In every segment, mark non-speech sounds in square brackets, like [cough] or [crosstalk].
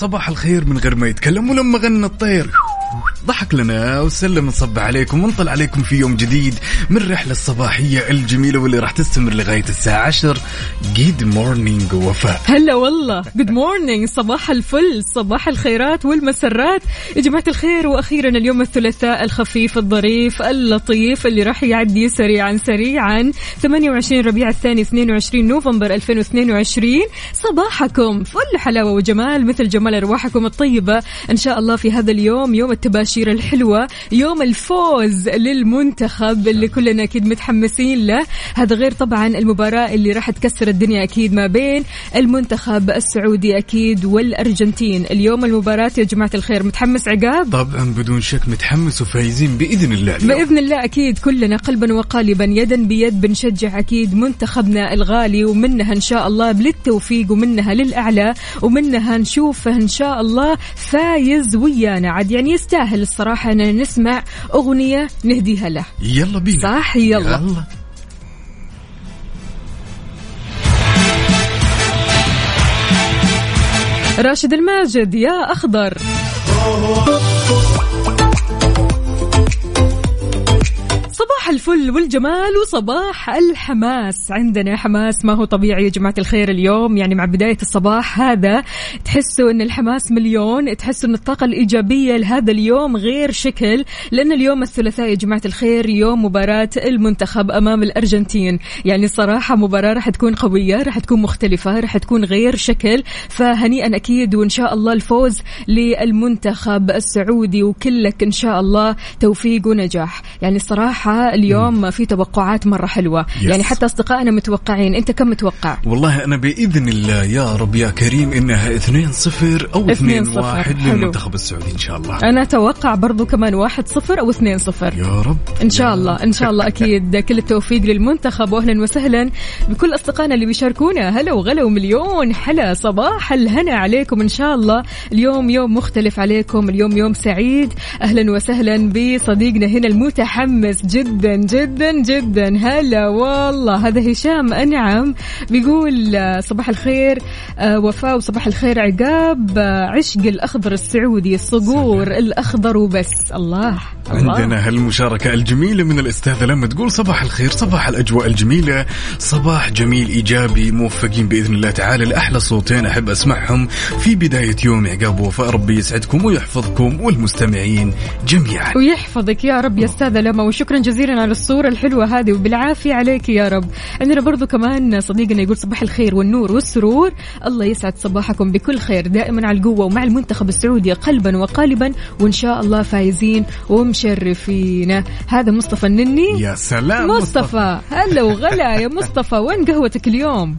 صباح الخير من غير ما يتكلم ولما غنى الطير. ضحك لنا وسلم نصب عليكم ونطل عليكم في يوم جديد من الرحلة الصباحية الجميلة واللي راح تستمر لغاية الساعة 10 good morning وفاء. هلا والله. good morning صباح الفل. صباح الخيرات والمسرات. يا جماعة الخير وأخيرا اليوم الثلاثاء الخفيف الظريف اللطيف اللي راح يعدي سريعا سريعا. 28 ربيع الثاني 22 نوفمبر 2022 صباحكم. فل حلاوة وجمال مثل جمال أرواحكم الطيبة. إن شاء الله في هذا اليوم يوم التباشير الحلوة يوم الفوز للمنتخب اللي كلنا أكيد متحمسين له. هذا غير طبعا المباراة اللي راح تكسر الدنيا أكيد ما بين المنتخب السعودي أكيد والأرجنتين. اليوم المباراة يا جماعة الخير متحمس عقاب؟ طبعا بدون شك متحمس وفايزين بإذن الله اليوم. بإذن الله أكيد كلنا قلبا وقالبا يدا بيد بنشجع أكيد منتخبنا الغالي ومنها إن شاء الله للتوفيق ومنها للأعلى ومنها نشوفه إن شاء الله فايز ويانا. عاد يعني يستاهل الصراحة أن نسمع أغنية نهديها له. يلا بينا. صح؟ يلا. يلا. راشد الماجد يا أخضر. صباح الفل والجمال وصباح الحماس. عندنا حماس ما هو طبيعي يا جماعة الخير اليوم؟ يعني مع بداية الصباح هذا تحسوا أن الحماس مليون تحسوا أن الطاقة الإيجابية لهذا اليوم غير شكل لأن اليوم الثلاثاء يا جماعة الخير يوم مباراة المنتخب أمام الأرجنتين. يعني صراحة مباراة راح تكون قوية راح تكون مختلفة راح تكون غير شكل. فهنيئا أكيد وإن شاء الله الفوز للمنتخب السعودي وكلك إن شاء الله توفيق ونجاح. يعني الصراحة اليوم في توقعات مرة حلوة. Yes. يعني حتى أصدقائنا متوقعين. أنت كم متوقع؟ والله أنا بإذن الله يا رب يا كريم إنها 2-0 أو 2-1 2-0. حلو. للمنتخب السعودي إن شاء الله. أنا أتوقع برضو كمان واحد صفر أو اثنين صفر. يا رب. إن شاء الله إن شاء الله [laughs] أكيد. كل التوفيق للمنتخب. واهلا وسهلا بكل أصدقائنا اللي بيشاركونا. هلا وغلا ومليون حلا. صباح الهنا عليكم إن شاء الله. اليوم يوم مختلف عليكم. اليوم يوم سعيد. أهلا وسهلا بصديقنا هنا المتحمس جدا جدا جدا هلا والله. هذا هشام أنعم بيقول آه، صباح الخير آه، وفاء وصباح الخير عقاب. آه، عشق الأخضر السعودي الصقور الأخضر وبس. الله. الله. عندنا هالمشاركة الجميلة من الأستاذة لما تقول صباح الخير صباح الأجواء الجميلة صباح جميل إيجابي موفقين بإذن الله تعالى لأحلى صوتين أحب أسمعهم في بداية يوم. عقاب وفاء ربي يسعدكم ويحفظكم والمستمعين جميعا. ويحفظك يا رب يا أستاذة لما وشكرا جزيلا على الصورة الحلوة هذه وبالعافية عليك يا رب. عندنا برضو كمان صديقنا يقول صباح الخير والنور والسرور. الله يسعد صباحكم بكل خير دائما على القوة ومع المنتخب السعودي قلبا وقالبا وإن شاء الله فايزين ومشرفين. هذا مصطفى النني. يا سلام مصطفى. هلا وغلا يا مصطفى. وين قهوتك اليوم؟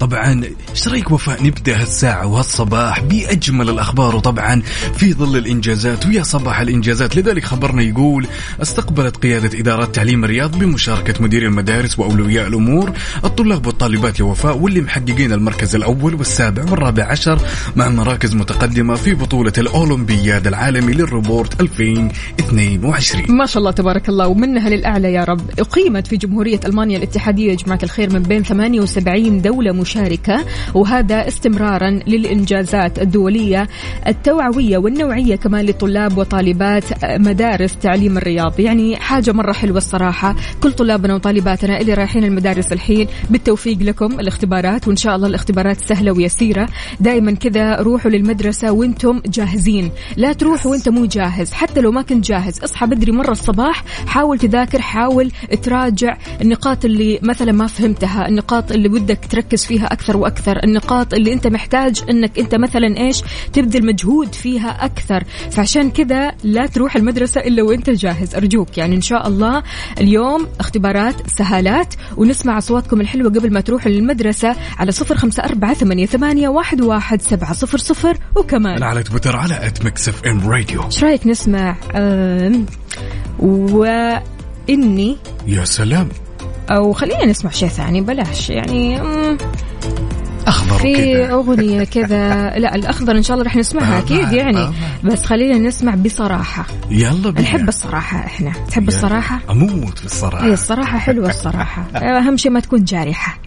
طبعا إيش رأيك وفاء نبدأ هالساعة وهالصباح بأجمل الأخبار؟ وطبعا في ظل الإنجازات ويا صباح الإنجازات. لذلك خبرنا يقول استقبلت قيادة إدارة تعليم الرياض بمشاركة مدير المدارس واولياء الأمور الطلاب والطالبات لوفاء واللي محققين المركز الأول والسابع والرابع عشر مع مراكز متقدمة في بطولة الأولمبياد العالمي للروبورت 2022 ما شاء الله تبارك الله ومنها للأعلى يا رب. أقيمت في جمهورية ألمانيا الاتحادية يا جماعة الخير من بين 78 دولة مشاركة وهذا استمرارا للإنجازات الدولية التوعوية والنوعية كمان لطلاب وطالبات مدارس تعليم الرياض. يعني حاجة مرة حلوة الصراحة. كل طلابنا وطالباتنا اللي رايحين المدارس الحين بالتوفيق لكم الاختبارات وإن شاء الله الاختبارات سهلة ويسيرة. دائما كذا روحوا للمدرسة وإنتم جاهزين. لا تروح وإنت مو جاهز. حتى لو ما كنت جاهز اصحى بدري مرة الصباح حاول تذاكر حاول تراجع النقاط اللي مثلا ما فهمتها النقاط اللي ودك تركز فيها فيها أكثر وأكثر. النقاط اللي أنت محتاج إنك أنت مثلا إيش تبذل مجهود فيها أكثر. فعشان كذا لا تروح المدرسة إلا وأنت جاهز. أرجوك يعني إن شاء الله اليوم اختبارات سهالات ونسمع أصواتكم الحلوة قبل ما تروحوا للمدرسة على صفر خمسة أربعة ثمانية, ثمانية واحد, واحد سبعة صفر صفر وكمان. على تويتر على at Mix FM Radio إيش رأيك نسمع؟ آم، واني يا سلام. أو خلينا نسمع شيء ثاني بلاش. يعني أخضر في [laughs] أغنية كذا. لا الأخضر إن شاء الله رح نسمعها آه، أكيد يعني. آه. بس خلينا نسمع بصراحة. يلا بينا. نحب الصراحة إحنا. تحب الصراحة؟ أموت في الصراحة. هي الصراحة حلوة الصراحة. [laughs] أهم شيء ما تكون جارحة.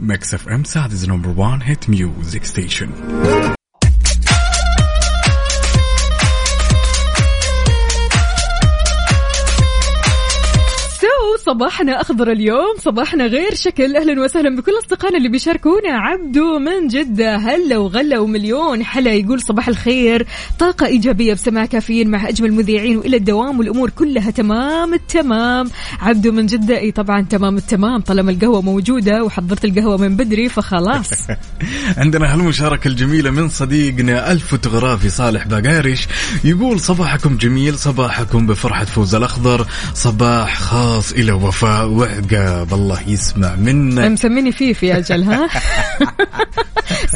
Mix FM Saudi's number 1 hit music station صباحنا أخضر اليوم صباحنا غير شكل. أهلا وسهلا بكل أصدقائنا اللي بيشاركونا. عبدو من جدة هلا وغلا ومليون حلا يقول صباح الخير. طاقة إيجابية بسماع كافيين مع أجمل مذيعين وإلى الدوام والأمور كلها تمام التمام. عبدو من جدة أي طبعا تمام التمام. طالما القهوة موجودة وحضرت القهوة من بدري فخلاص. [laughs] عندنا هالمشاركة الجميلة من صديقنا الفوتوغرافي صالح باقارش. يقول صباحكم جميل صباحكم بفرحة فوز الأخضر. صباح خاص إلى وفاء وعقاب الله يسمع منا مسميني فيفي يا أجل ها؟ [laughs]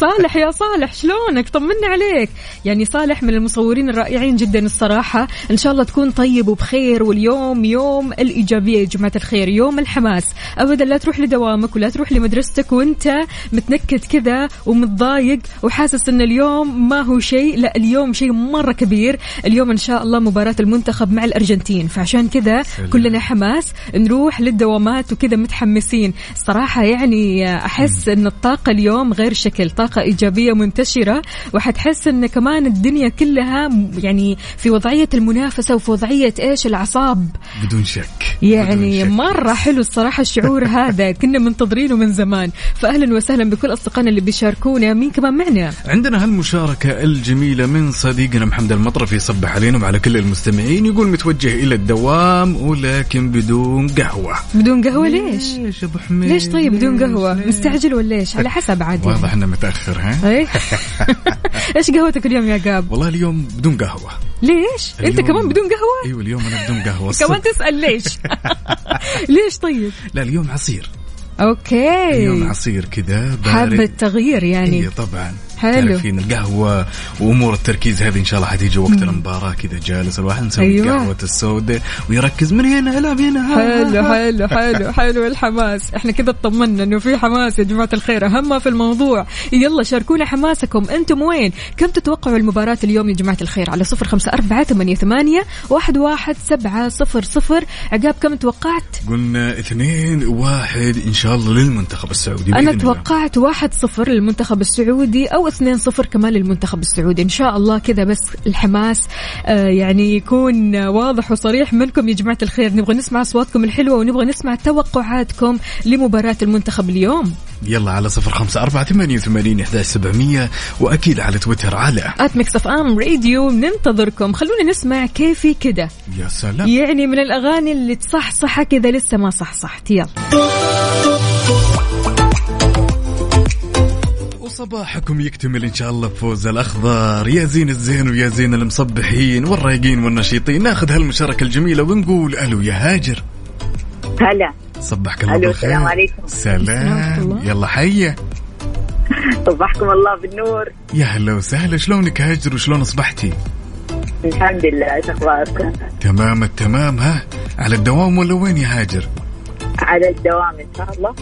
صالح يا صالح شلونك؟ طمنا عليك. يعني صالح من المصورين الرائعين جدا الصراحة. إن شاء الله تكون طيب وبخير واليوم يوم الإيجابية يا جماعة الخير يوم الحماس. أبدا لا تروح لدوامك ولا تروح لمدرستك وأنت متنكد كذا ومتضايق وحاسس إن اليوم ما هو شيء لا اليوم شيء مرة كبير. اليوم إن شاء الله مباراة المنتخب مع الأرجنتين. فعشان كذا كلنا حماس. نروح للدوامات وكذا متحمسين. صراحة يعني أحس أن الطاقة اليوم غير شكل طاقة إيجابية منتشرة وحتحس أن كمان الدنيا كلها يعني في وضعية المنافسة وفي وضعية إيش؟ الأعصاب. بدون شك يعني بدون شك. مرة حلو الصراحة الشعور [laughs] هذا كنا منتظرينه من زمان. فأهلا وسهلا بكل أصدقائنا اللي بيشاركونا مين كمان معنا؟ عندنا هالمشاركة الجميلة من صديقنا محمد المطرفي يصبح علينا وعلى كل المستمعين يقول متوجه إلى الدوام ولكن بدون قهوة بدون قهوة ليش؟ ليش أبو حميد ليش طيب بدون قهوة؟ مستعجل ولا إيش؟ على حسب عاد يعني. واضح إنه متأخر ها إيه [laughs] إيش قهوتك اليوم يا قاب؟ والله اليوم بدون قهوة ليش؟ أنت كمان بدون قهوة؟ إيوه اليوم أنا بدون قهوة [laughs] كمان. تسأل ليش؟ [laughs] ليش طيب؟ لا اليوم عصير أوكي اليوم عصير كذا حابة التغيير يعني اي طبعا حلو. تعرفين القهوة وأمور التركيز هذه إن شاء الله حتيجي وقت المباراة. كذا جالس الواحد نسوي أيوة. القهوة السوداء ويركز من هنا لا من هنا حلو حلو حلو [laughs] حلو الحماس. إحنا كذا اطمنا إنه في حماس يا جماعة الخير. أهم في الموضوع. يلا شاركونا حماسكم. أنتم وين؟ كم تتوقعوا المباراة اليوم يا جماعة الخير؟ على صفر خمسة أربعة ثمانية ثمانية واحد واحد سبعة صفر صفر. عقاب كم توقعت؟ قلنا اثنين واحد إن شاء الله للمنتخب السعودي أنا توقعت واحد صفر للمنتخب السعودي أو 2-0 كمان للمنتخب السعودي. إن شاء الله كذا بس الحماس آه، يعني يكون واضح وصريح منكم يا جماعة الخير. نبغى نسمع أصواتكم الحلوة ونبغى نسمع توقعاتكم لمباراة المنتخب اليوم. يلا على صفر خمسة أربعة ثمانية وثمانين إحداش سبعمية وأكيد على تويتر على at Mix FM Radio. ننتظركم خلونا نسمع كيفي كده يا سلام. يعني من الأغاني اللي تصحصح كذا لسه ما صحصحت. يلا. وصباحكم يكتمل إن شاء الله بفوز الأخضر. يا زين الزين ويا زين المصبحين والرايقين والنشيطين. ناخذ هالمشاركة الجميلة ونقول ألو يا هاجر. هلا. صبحك الله بالخير. السلام عليكم. سلام. يلا حيه صبحكم الله بالنور. يا هلا وسهلا. شلونك هاجر وشلون أصبحتي؟ الحمد لله إيش اخباركم تمام التمام ها؟ على الدوام ولا وين يا هاجر؟ على الدوام إن شاء الله.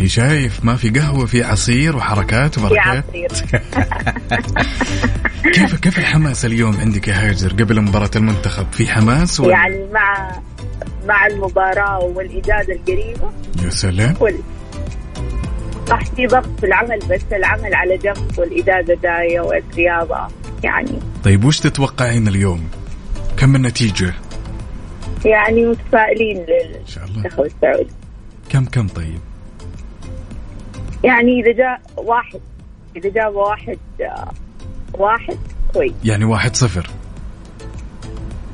اي شايف ما في قهوة في عصير وحركات وبركات. [laughs] كيف كيف الحماس اليوم عندك يا هاجر قبل مباراة المنتخب؟ في حماس ولا؟ يعني مع مع المباراة والإجازة القريبة. يا سلام. وال صح في ضغط في العمل بس العمل على جنب والإجازة جاية والرياضة. يعني طيب وش تتوقعين اليوم؟ كم النتيجة؟ يعني متفائلين إن شاء الله. للمنتخب السعودي كم كم طيب؟ يعني إذا جاء واحد إذا جاب واحد آه، واحد كويس. يعني واحد صفر.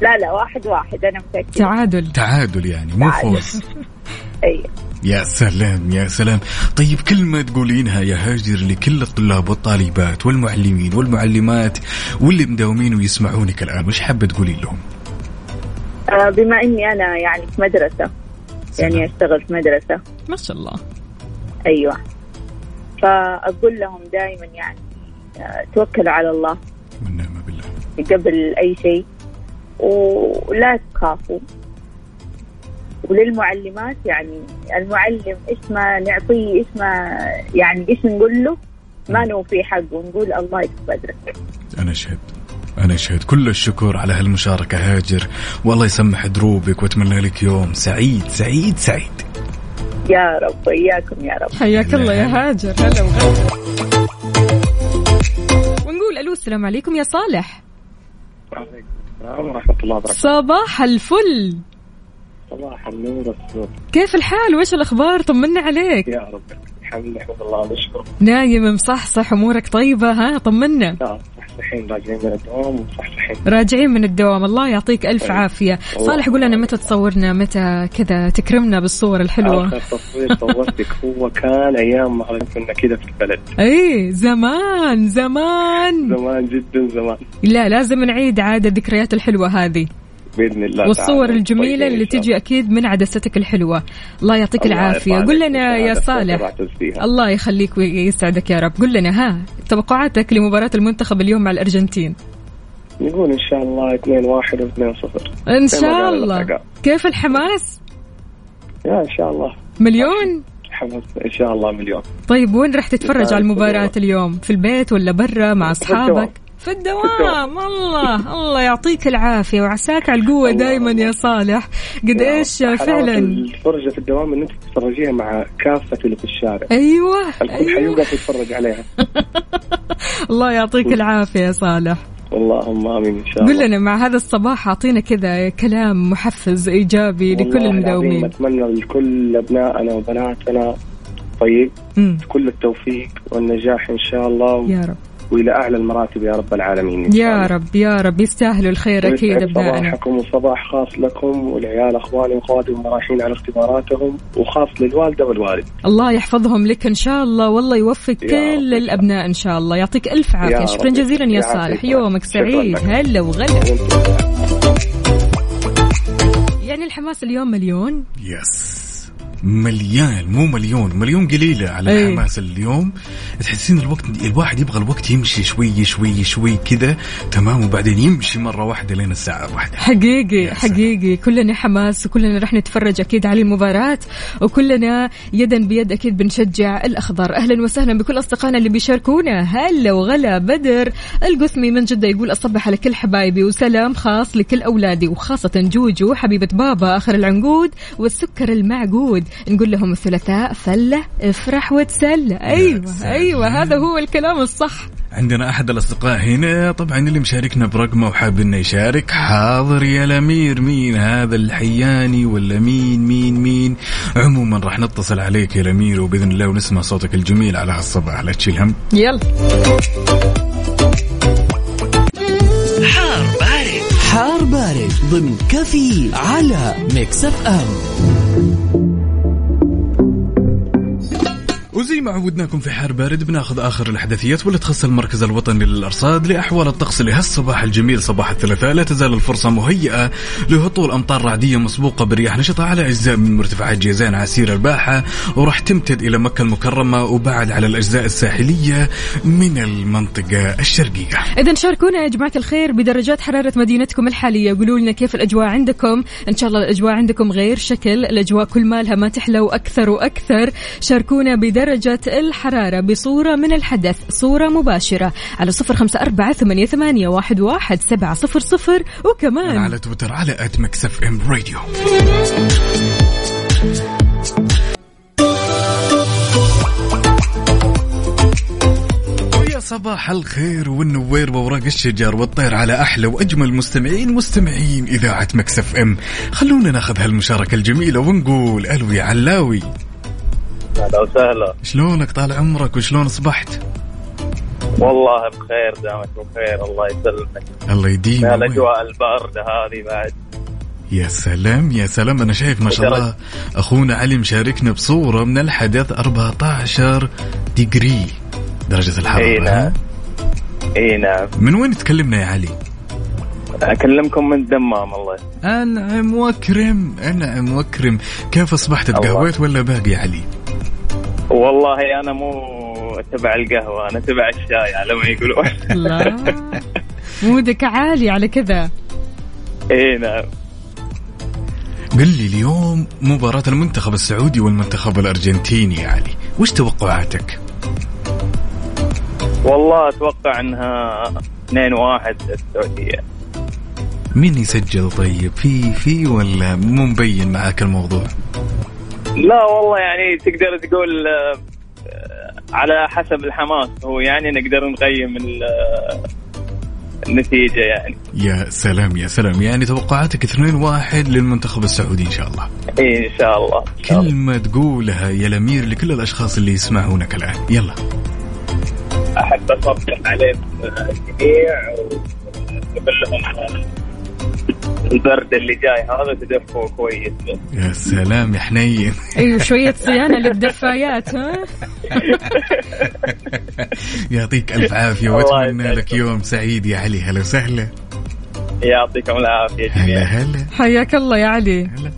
لا لا واحد واحد أنا متأكدة. تعادل. تعادل يعني مو فوز. [laughs] اي يا سلام يا سلام. طيب كلمة تقولينها يا هاجر لكل الطلاب والطالبات والمعلمين والمعلمات واللي مداومين ويسمعونك الآن وش حابة تقولين لهم؟ آه بما إني أنا يعني في مدرسة يعني أشتغل في مدرسة. ما شاء الله. أيوه. فأقول لهم دائما يعني آه توكلوا على الله. والنعمة بالله. قبل أي شيء. ولا تخافوا. وللمعلمات يعني المعلم إيش ما نعطيه إيش ما يعني إيش نقول له ما نوفي حقه. ونقول الله يكتب اجرك أنا أشهد. أنا أشهد. كل الشكر على هالمشاركة هاجر. والله يسمح دروبك وأتمنى لك يوم سعيد سعيد سعيد. يا رب وإياكم يا رب. حياك الله يا هاجر. هلا وغلا. ونقول ألو السلام عليكم يا صالح. السلام ورحمة الله وبركاته. صباح الفل. صباح النور كيف الحال؟ وإيش الأخبار؟ طمنا عليك. يا رب. الحمد نحمد الله ونشكر نايم مصحصح أمورك طيبة ها؟ طمنا. لا صحصحين راجعين من الدوام ومصحصحين. راجعين من الدوام. الله يعطيك ألف عافية. صالح قول لنا متى تصورنا؟ متى كذا تكرمنا بالصور الحلوة؟ آخر تصوير صورتك. هو كان أيام ما كنا كذا في البلد. إي زمان زمان. زمان جدا زمان. لا لازم نعيد عاد الذكريات الحلوة هذه. بإذن الله والصور تعالى. الجميلة طيبين اللي تجي أكيد من عدستك الحلوة. الله يعطيك الله العافية. قل لنا يا صالح. الله يخليك ويسعدك يا رب. قل لنا ها توقعاتك لمباراة المنتخب اليوم مع الأرجنتين؟ نقول إن شاء الله 2 1 و 2 0 ان شاء الله. كيف الحماس؟ يا إن شاء الله. مليون؟ إن شاء الله مليون. طيب وين راح تتفرج على المباراة. اليوم؟ في البيت ولا برا مع. أصحابك؟ في الدوام. الله الله يعطيك العافية وعساك على القوة الله دائما يا صالح. قد إيش فعلا. الفرجة في الدوام إن أنت تتفرجيها مع كافة اللي في الشارع. أيوه الكل أيوه. حيوقف يتفرج عليها. [laughs] الله يعطيك العافية يا صالح. اللهم آمين إن شاء الله. قل لنا مع هذا الصباح أعطينا كذا كلام محفز إيجابي لكل المداومين. أتمنى لكل أبنائنا وبناتنا طيب مم. كل التوفيق والنجاح إن شاء الله. يا رب. وإلى اعلى المراتب يا رب العالمين. يا. رب يا رب. يستاهلوا الخير أكيد أبنائنا. صباحكم وصباح خاص لكم والعيال أخواني واخواتي رايحين على اختباراتهم وخاص للوالدة والوالد. الله يحفظهم لك إن شاء الله والله يوفق يا كل. الأبناء إن شاء الله. يعطيك ألف عافية. يا شكرا. جزيلا يا يعافيك. صالح. يومك سعيد. هلا وغلا. يعني الحماس اليوم مليون؟ يس مليان مو مليون مليون قليلة على أي. الحماس اليوم. تحسين الوقت الواحد يبغى الوقت يمشي شوي شوي شوي كذا تمام؟ وبعدين يمشي مرة واحدة لين الساعة واحدة. حقيقي. حقيقي. كلنا حماس وكلنا رح نتفرج أكيد على المباراة وكلنا يدا بيد أكيد بنشجع الأخضر. أهلا وسهلا بكل أصدقائنا اللي بيشاركونا. هلا وغلا بدر. القثمي من جدة يقول أصبح على كل حبايبي وسلام خاص لكل أولادي وخاصة جوجو حبيبة بابا آخر العنقود والسكر المعقود. نقول لهم الثلاثاء فلة افرح وتسلى أيوه. أيوه هذا هو الكلام الصح. عندنا أحد الأصدقاء هنا طبعا اللي مشاركنا برقمه وحاب إنه يشارك. حاضر يا الأمير مين هذا الحياني ولا مين مين مين؟ عموما راح نتصل عليك يا الأمير وبإذن الله ونسمع صوتك الجميل على هالصباح. لا تشيل هم. يلا. حار بارد ضمن كافيين على Mix FM. وزي ما عودناكم في حار بارد بناخذ آخر الأحداثيات واللي تخص المركز الوطني للأرصاد لأحوال الطقس لهالصباح الجميل صباح الثلاثاء لا تزال الفرصة مهيئة لهطول أمطار رعدية مسبوقة برياح نشطة على أجزاء من مرتفعات جيزان عسير الباحة وراح تمتد إلى مكة المكرمة وبعد على الأجزاء الساحلية من المنطقة الشرقية. إذا شاركونا يا جماعة الخير بدرجات حرارة مدينتكم الحالية. قولوا لنا كيف الأجواء عندكم. إن شاء الله الأجواء عندكم غير شكل الأجواء كل مالها ما تحلو أكثر وأكثر. شاركونا بدرجة الحرارة بصورة من الحدث صورة مباشرة على صفر خمسة أربعة ثمانية, ثمانية واحد, واحد سبعة صفر صفر. وكمان على تويتر على ات مكسف إم راديو. صباح الخير والنوير وورق الشجر والطير على أحلى وأجمل مستمعين مستمعين إذاعة Mix FM. خلونا ناخذ هالمشاركة الجميلة ونقول ألو يا علاوي. أهلا وسهلا. شلونك؟ طال عمرك وشلون اصبحت والله بخير دامك بخير الله يسلمك. الله يديم. من وين. الأجواء الباردة هذه بعد؟ يا سلام يا سلام. أنا شايف ما شاء الله أخونا علي مشاركنا بصورة من الحدث 14 degree درجة الحرارة. إي نعم؟ إي نعم. من وين تكلمنا يا علي؟ أكلمكم من الدمام الله أنعم وأكرم أنعم وأكرم. كيف أصبحت. تقهويت ولا باقي يا علي؟ والله أنا مو تبع القهوة أنا تبع الشاي على ما يقولون لا [laughs] مودك عالي على كذا إي نعم قل لي اليوم مباراة المنتخب السعودي والمنتخب الأرجنتيني يا علي، وش توقعاتك؟ والله أتوقع إنها 2 1 السعودية مين يسجل طيب؟ في في ولا مو مبين معاك الموضوع؟ لا والله يعني تقدر تقول آه، على حسب الحماس. هو يعني نقدر نقيم آه، النتيجة يعني. يا سلام يا سلام. يعني توقعاتك 2-1 للمنتخب السعودي إن شاء الله. اي إن شاء الله. إن شاء الله. كلمة تقولها يا الأمير لكل الأشخاص اللي يسمعونك الآن. يلا. أحب أصبح عليهم الجميع وأقول لهم آه، البرد اللي جاي هذا تدفوا كويس. يا سلام يا حنين. أيوه شوية [laughs] صيانة للدفايات ها؟ [laughs] يعطيك ألف عافية الله وأتمنى يسعدك. لك يوم سعيد يا علي. هلا وسهلا. يعطيكم العافية هلا هلا. حياك الله يا علي. هلا.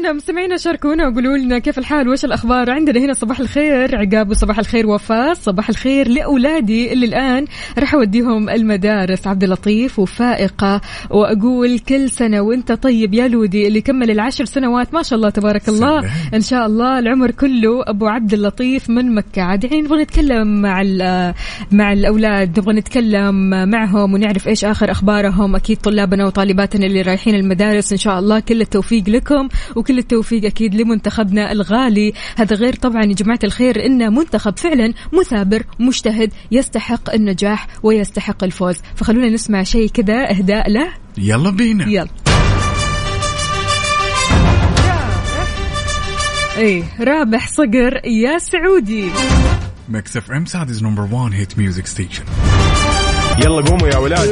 إذا مستمعينا شاركونا وقولوا لنا كيف الحال؟ وش الأخبار؟ عندنا هنا صباح الخير عقاب وصباح الخير وفاء صباح الخير لأولادي اللي الآن راح أوديهم المدارس. عبد اللطيف وفائقة وأقول كل سنة وأنت طيب يا لودي اللي كمل العشر سنوات. ما شاء الله تبارك الله. سلام. إن شاء الله العمر كله أبو عبد اللطيف من مكة. عاد الحين نبغى نتكلم مع ال- مع الأولاد نبغى نتكلم معهم ونعرف إيش آخر أخبارهم. أكيد طلابنا وطالباتنا اللي رايحين المدارس إن شاء الله كل التوفيق لكم. وكل التوفيق أكيد لمنتخبنا الغالي. هذا غير طبعا يا جماعة الخير إنه منتخب فعلا مثابر مجتهد يستحق النجاح ويستحق الفوز. فخلونا نسمع شيء كذا إهداء له. يلا بينا. يلا. إيه رابح صقر يا سعودي. Mix FM Saudi's number 1 hit music station يلا قوموا يا ولاد.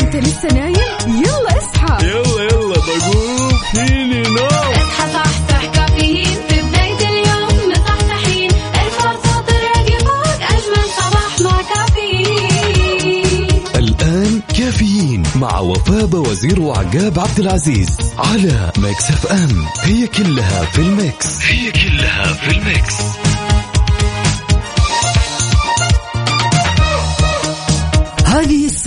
أنت لسه نايم؟ يلا اصحى. يلا يلا بقوم فيني نو اصحى صحصح كافيين في بداية اليوم مصحصحين الفرصة تراقي فوق أجمل صباح مع كافيين. الآن كافيين مع وفاء وزير وعقاب عبد العزيز على Mix FM. هي كلها في ال Mix. هي كلها في ال Mix.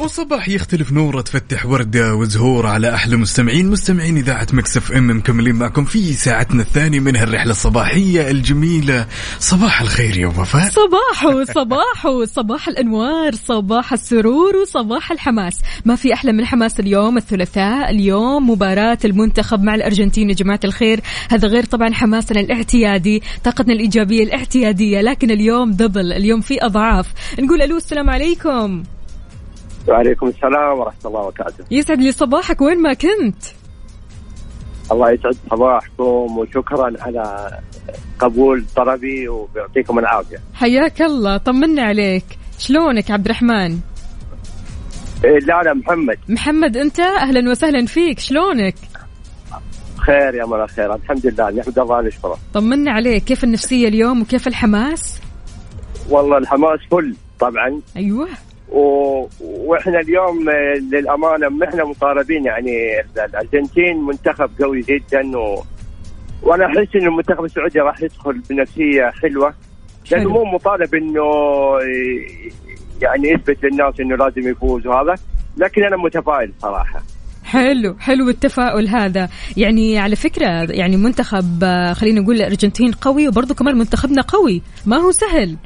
وصباح يختلف نوره تفتح ورده وزهور على أحلى مستمعين. مستمعين إذاعة Mix FM مكملين معكم في ساعتنا الثانية من هالرحلة الصباحية الجميلة. صباح الخير يا وفاء. صباحو صباحو صباح الأنوار صباح السرور وصباح الحماس. ما في أحلى من حماس اليوم الثلاثاء. اليوم مباراة المنتخب مع الأرجنتين يا جماعة الخير. هذا غير طبعا حماسنا الاعتيادي طاقتنا الإيجابية الاعتيادية لكن اليوم دبل اليوم في أضعاف. نقول ألو السلام عليكم. وعليكم السلام ورحمة الله وبركاته. يسعد لي صباحك. وين ما كنت. الله يسعد صباحكم وشكرا على قبول طلبي ويعطيكم العافية. حياك الله. طمنا عليك. شلونك عبد الرحمن؟ إيه لا لا محمد. محمد أنت؟ أهلا وسهلا فيك. شلونك؟ خير يا ملا خير. الحمد لله. نحمد الله نشكره طمنا عليك. كيف النفسية اليوم وكيف الحماس؟ والله الحماس فل طبعا. أيوه. و... وإحنا اليوم آه، للأمانة ما إحنا مطالبين يعني الأرجنتين منتخب قوي جدا و... وأنا أحس انه المنتخب السعودي راح يدخل بنفسية حلوة. لأنه. مو مطالب إنه ي- يعني يثبت للناس إنه لازم يفوز وهذا لكن أنا متفائل صراحة. حلو حلو التفاؤل هذا. يعني على فكرة يعني منتخب آه، خلينا نقول الأرجنتين قوي وبرضه كمان منتخبنا قوي. ما هو سهل.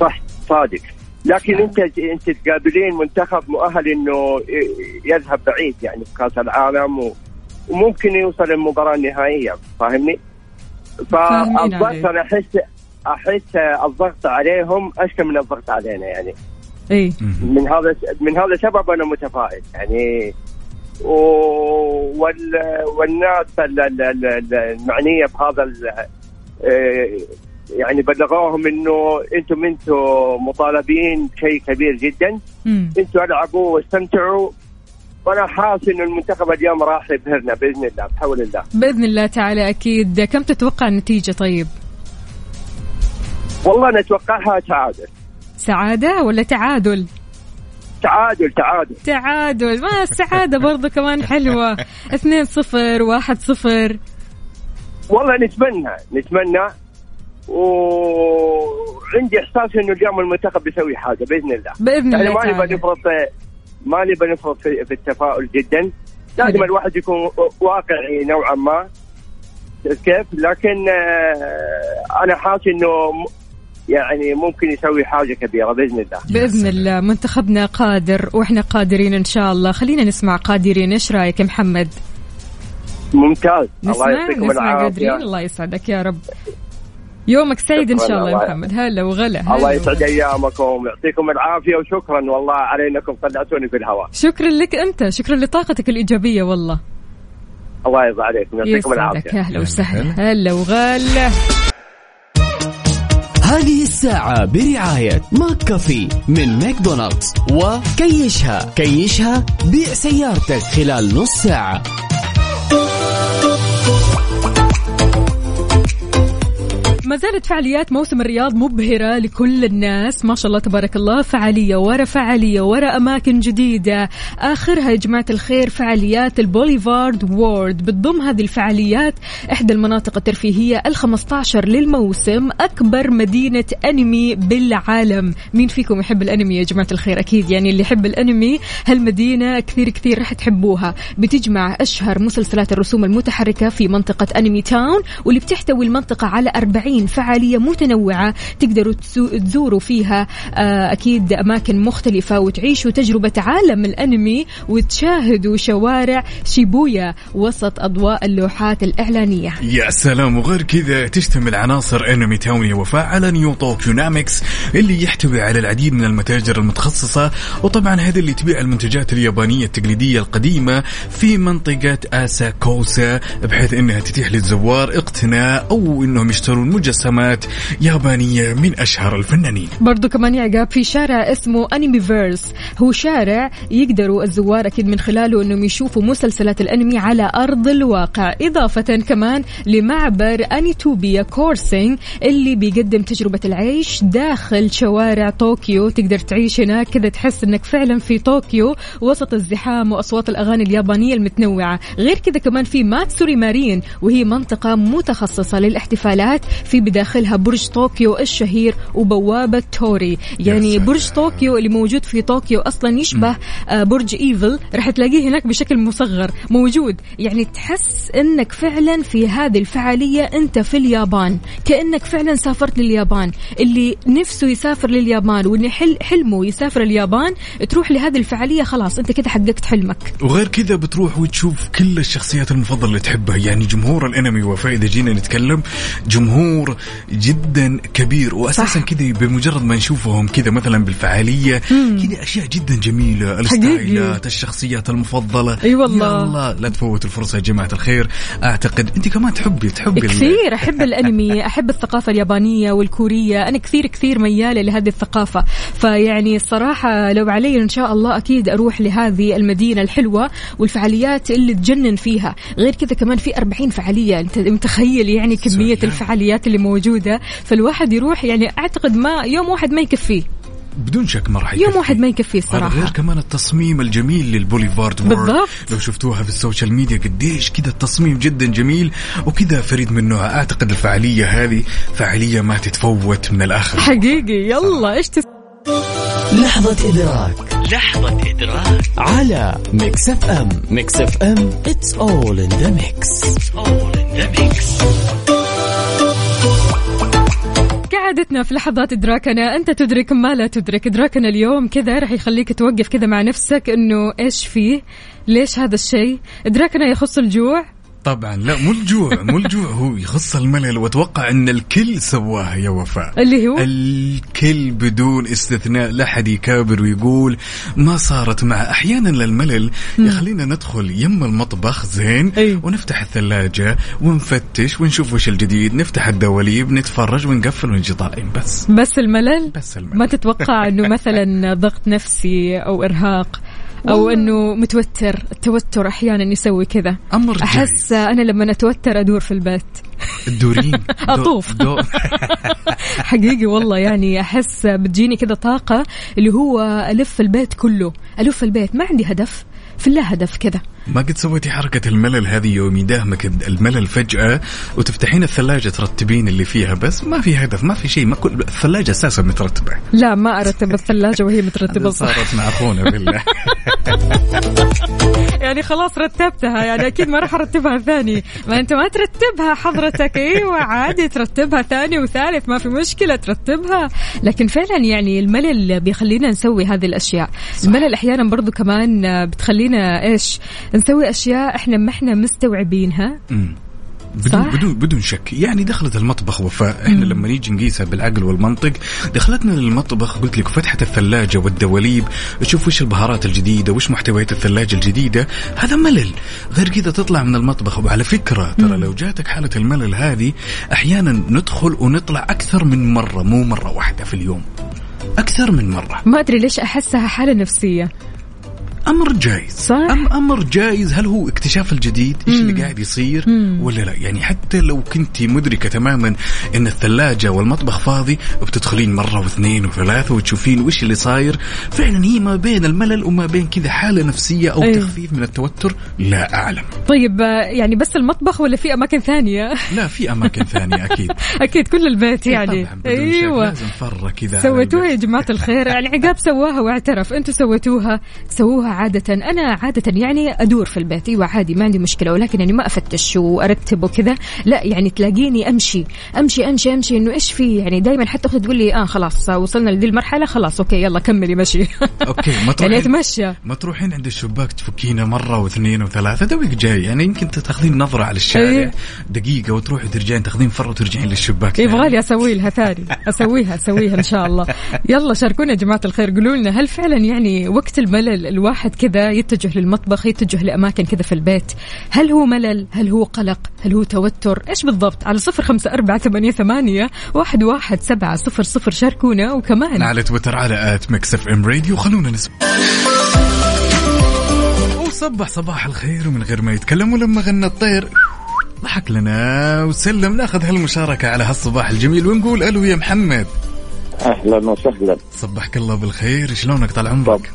صح صادق. لكن انت انت تقابلين منتخب مؤهل انه يذهب بعيد يعني في كأس العالم و... وممكن يوصل المباراه النهائية فاهمني؟ فالضغط. أنا احس أحس الضغط عليهم اشكل من الضغط علينا يعني اي من هذا من هذا السبب أنا متفائل يعني و... وال... والناس ال- ال- ال- ال- المعنية بهذا ال... يعني بلغوهم إنه أنتم أنتم مطالبين بشيء كبير جدا. أنتم ألعبوا واستمتعوا. وأنا حاسس إنه المنتخب اليوم راح يبهرنا بإذن الله بحول الله. بإذن الله تعالى أكيد. كم تتوقع النتيجة طيب؟ والله نتوقعها تعادل. سعادة ولا تعادل؟ تعادل تعادل. تعادل. ما السعادة برضو كمان حلوة. اثنين صفر واحد صفر. والله نتمنى نتمنى وعندي إحساس إنه اليوم المنتخب بيسوي حاجة بإذن الله. بإذن يعني الله ما نبغى نفرط ما نبغى نفرط في, في التفاؤل جدا. لازم. الواحد يكون واقعي نوعا ما. كيف؟ لكن آه، أنا حاسس إنه يعني ممكن يسوي حاجة كبيرة بإذن الله. بإذن الله. منتخبنا قادر وإحنا قادرين إن شاء الله. خلينا نسمع قادرين. إيش رأيك يا محمد؟ ممتاز. الله نسمع يعطيكم نسمع قادرين. العافيه الله يسعدك يا رب. يومك سعيد إن شكراً، شاء الله يا محمد. هلا وغلا هلا الله يسعد. أيامكم يعطيكم العافية وشكرا والله على انكم طلعتوني في الهواء. شكرا لك أنت شكرا لطاقتك الإيجابية والله. الله يرضى عليكم يعطيكم العافية. يا أهلا وسهلا. هلا وغلا. هذه الساعة برعاية McCafé من ماكدونالدز وكيشها. كيشها بيع سيارتك خلال نص ساعة. ما زالت فعاليات موسم الرياض مبهرة لكل الناس. ما شاء الله تبارك الله فعالية ورا فعالية ورا أماكن جديدة. آخرها يا جماعة الخير فعاليات ال Boulevard World. بتضم هذه الفعاليات إحدى المناطق الترفيهية ال15 للموسم أكبر مدينة أنمي بالعالم. مين فيكم يحب الأنمي يا جماعة الخير؟ أكيد يعني اللي يحب الأنمي هالمدينة كثير كثير راح تحبوها. بتجمع أشهر مسلسلات الرسوم المتحركة في منطقة Anime Town واللي بتحتوي المنطقة على 40 فعالية متنوعة تقدروا تزوروا فيها آه، أكيد أماكن مختلفة وتعيشوا تجربة عالم الأنمي وتشاهدوا شوارع شيبويا وسط أضواء اللوحات الإعلانية. يا سلام وغير كذا تشتمل عناصر أنمي تاون يا وفاء على نيو اللي يحتوي على العديد من المتاجر المتخصصة وطبعا هذا اللي تبيع المنتجات اليابانية التقليدية القديمة في منطقة آسا كوسا بحيث إنها تتيح للزوار اقتناء أو إنهم يشترون مجسمات يابانية من أشهر الفنانين. برضو كمان يا عقاب في شارع اسمه انمي فيرس هو شارع يقدروا الزوار أكيد من خلاله إنهم يشوفوا مسلسلات الأنمي على أرض الواقع. إضافة كمان لمعبر انيتوبيا كروسينج اللي بيقدم تجربة العيش داخل شوارع طوكيو. تقدر تعيش هناك كذا تحس إنك فعلا في طوكيو وسط الزحام وأصوات الأغاني اليابانية المتنوعة. غير كذا كمان في ماتسوري مارين وهي منطقة متخصصة للاحتفالات في بداخلها برج طوكيو الشهير وبوابة توري. يعني. برج طوكيو اللي موجود في طوكيو أصلا يشبه آه، برج إيفل. راح تلاقيه هناك بشكل مصغر. موجود. يعني تحس إنك فعلا في هذه الفعالية أنت في اليابان. كأنك فعلا سافرت لليابان. اللي نفسه يسافر لليابان واللي حل حلمه يسافر اليابان تروح لهذه الفعالية خلاص أنت كده حققت حلمك. وغير كذا بتروح وتشوف كل الشخصيات المفضلة اللي تحبها. يعني جمهور الأنمي وفاء إذا جينا نتكلم جمهور جدا كبير. واساسا. كذا بمجرد ما نشوفهم كذا مثلا بالفعالية كذا أشياء جدا جميلة. الستايلات الشخصيات المفضلة. أي والله. الله لا تفوت الفرصة يا جماعة الخير. أعتقد أنت كمان تحبي تحبي كثير أحب الأنمي أحب الثقافة اليابانية والكورية. أنا كثير كثير ميالة لهذه الثقافة. فيعني الصراحة لو علي إن شاء الله أكيد أروح لهذه المدينة الحلوة والفعاليات اللي تجنن فيها. غير كذا كمان في 40 فعالية. أنت متخيل يعني كمية. الفعاليات اللي موجودة فالواحد يروح يعني أعتقد ما يوم واحد ما يكفيه. بدون شك ما راح يوم يكفي. واحد ما يكفيه هذا الصراحة. غير كمان التصميم الجميل للبوليفارد وورلد. بالضبط. لو شفتوها في السوشيال ميديا قديش كذا التصميم جدا جميل وكذا فريد من نوعه أعتقد الفعالية هذه فعالية ما تتفوت من الآخر. حقيقي. يلا إيش تس... لحظة إدراك. لحظة إدراك. على ميكس أف أم. ميكس أف أم it's all in the mix. كعادتنا في لحظات إدراكنا. أنت تدرك ما لا تدرك. إدراكنا اليوم كذا رح يخليك توقف كذا مع نفسك أنه إيش فيه؟ ليش هذا الشيء؟ إدراكنا يخص الجوع. طبعا. لا مو الجوع مو الجوع. هو يخص الملل وأتوقع إن الكل سواها يا وفاء. اللي هو؟ الكل بدون استثناء لا حد يكابر ويقول ما صارت مع. أحيانا الملل يخلينا ندخل يم المطبخ زين أي. ونفتح الثلاجة ونفتش ونشوف وش الجديد. نفتح الدواليب نتفرج ونقفل ونجي طالعين بس. بس الملل؟ بس الملل. ما تتوقع إنه مثلا ضغط نفسي أو إرهاق أو إنه متوتر. التوتر أحيانا يسوي كذا. أمر أحس أنا لما أتوتر أدور في البيت. [laughs] دو دو [laughs] حقيقي والله يعني أحس بتجيني كذا طاقة اللي هو ألف البيت كله. ألف البيت. ما عندي هدف. في الله هدف كذا. ما قد سويتي حركة الملل هذه يوم يداهمك الملل فجأة وتفتحين الثلاجة ترتبين اللي فيها بس ما في هدف ما في شيء ما كل الثلاجة أساسا مترتبة. لا ما أرتب الثلاجة وهي مترتبة. صح صارت مع أخونا بالله. [laughs] يعني خلاص رتبتها يعني أكيد ما راح أرتبها ثاني. ما أنت ما ترتبها حضرتك. أيوه عادي ترتبها ثاني وثالث ما في مشكلة ترتبها. لكن فعلا يعني الملل بيخلينا نسوي هذه الأشياء. صح. الملل أحيانا برضو كمان بتخلينا إيش؟ نسوي أشياء إحنا ما إحنا مستوعبينها مم. بدون صح؟ بدون بدون شك. يعني دخلت المطبخ وفاء. إحنا لما نيجي نقيسها بالعقل والمنطق دخلتنا للمطبخ قلت لك فتحت الثلاجة والدواليب. تشوف وش البهارات الجديدة وش محتويات الثلاجة الجديدة. هذا ملل. غير كذا تطلع من المطبخ. وعلى فكرة ترى لو جاتك حالة الملل هذه أحيانا ندخل ونطلع أكثر من مرة مو مرة واحدة في اليوم. أكثر من مرة. ما أدري ليش أحسها حالة نفسية. أمر جايز. صح. أم أمر جايز؟ هل هو اكتشاف الجديد؟ إيش اللي قاعد يصير؟ ولا لا؟ يعني حتى لو كنت مدركة تماما إن الثلاجة والمطبخ فاضي بتدخلين مرة واثنين وثلاثة وتشوفين وش اللي صاير فعلا هي ما بين الملل وما بين كذا حالة نفسية أو أيوه. تخفيف من التوتر لا أعلم. طيب يعني بس المطبخ ولا في أماكن ثانية؟ [laughs] لا في أماكن ثانية أكيد. [laughs] أكيد كل البيت يعني. طبعا بدون شك. أيوه. لازم فرة كذا. سويتوها يا. جماعة الخير. يعني عقاب سواها واعترف. أنتم سويتوها سووها عادة أنا عادة يعني أدور في البيت. أيوه عادي ما عندي مشكلة ولكن يعني ما أفتش وأرتب وكذا. لا يعني تلاقيني أمشي أمشي أمشي أمشي إنه إيش في؟ يعني دائما حتى أختي تقول لي آه خلاص وصلنا لدي المرحلة خلاص okay يلا كملي مشي. [laughs] okay ما يعني تروحين أتمشى. ما تروحين عند الشباك تفكينه مرة واثنين وثلاثة دويك جاي. يعني يمكن تاخذين نظرة على الشارع إيه. دقيقة وتروحي ترجعين تاخذين فرة وترجعين للشباك. يبغى ثاني. لي أسوي لها ثاني. أسويها أسويها إن شاء الله. يلا شاركونا يا جماعة الخير. قولوا لنا هل فعلا يعني وقت الملل الواحد كذا يتجه للمطبخ يتجه لأماكن كذا في البيت. هل هو ملل؟ هل هو قلق؟ هل هو توتر؟ إيش بالضبط؟ على صفر خمسة أربعة ثمانية ثمانية واحد واحد سبعة صفر صفر شاركونا. وكمان على تويتر على at ميكس إف إم راديو. خلونا نسمع. وصبح صباح الخير ومن غير ما يتكلم ولما غنى الطير ضحك لنا وسلم. ناخذ هالمشاركة على هالصباح الجميل ونقول ألو يا محمد. أهلا وسهلا. صبحك الله بالخير. شلونك طال عمرك؟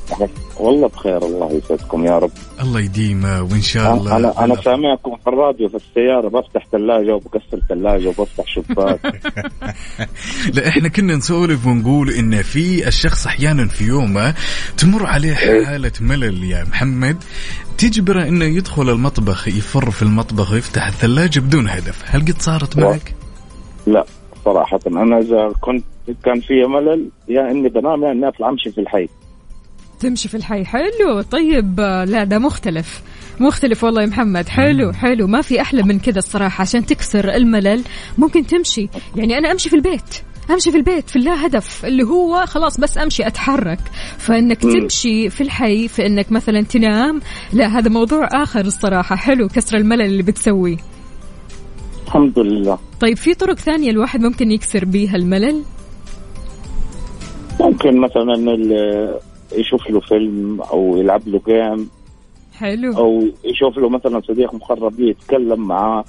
والله بخير الله يسعدكم يا رب. الله يديمه وإن شاء الله. أنا أنا سامعكم في الراديو في السيارة بفتح ثلاجة وبكسر ثلاجة وبفتح شباك. [laughs] لا إحنا كنا نسولف ونقول إن في الشخص أحيانا في يومه تمر عليه حالة ملل يا محمد. تجبره إنه يدخل المطبخ يفر في المطبخ ويفتح الثلاجة بدون هدف. هل قد صارت معك؟ لا صراحة أنا إذا كنت كان في ملل يا إني بنام يا إني أطلع أمشي في الحي. تمشي في الحي. حلو. طيب آه، لا ده مختلف. مختلف والله يا محمد. حلو حلو. ما في أحلى من كذا الصراحة. عشان تكسر الملل ممكن تمشي. يعني أنا أمشي في البيت. أمشي في البيت في الله هدف اللي هو خلاص بس أمشي أتحرك. فإنك مم. تمشي في الحي في انك مثلا تنام. لا هذا موضوع آخر الصراحة. حلو كسر الملل اللي بتسويه. الحمد لله. طيب في طرق ثانية الواحد ممكن يكسر بيها الملل؟ ممكن مثلا يشوف له فيلم أو يلعب له جيم حلو. أو يشوف له مثلا صديق مقرب ليه يتكلم معاه.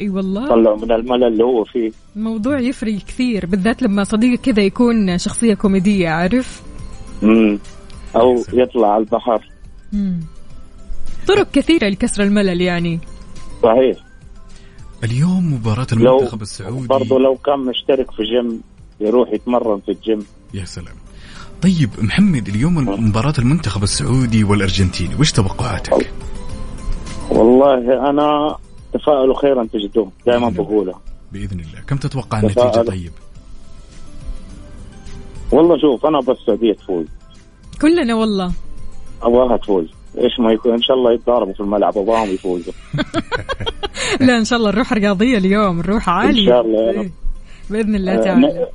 إي والله. يطلعه من الملل اللي هو فيه. الموضوع يفرق كثير بالذات لما صديقك كذا يكون شخصية كوميدية عارف؟ مم. أو يطلع على البحر. مم. طرق كثيرة لكسر الملل يعني. صحيح. اليوم مباراة لو المنتخب السعودي. برضه لو كان مشترك في جيم يروح يتمرن في الجيم يا سلام. طيب محمد اليوم مباراة المنتخب السعودي والأرجنتيني وش توقعاتك؟ والله أنا تفاؤلوا خيرا تجدوه دائما بقولها بإذن الله. كم تتوقع تفاؤل. النتيجة طيب؟ والله شوف أنا بس السعوديه تفوز كلنا والله. أبغاها تفوز. إيش ما يكون إن شاء الله يتضاربوا في الملعب أبغاهم يفوزوا. [laughs] لا إن شاء الله الروح رياضيه اليوم الروح عالية. إن شاء الله يا رب. بإذن الله آه، تعالى.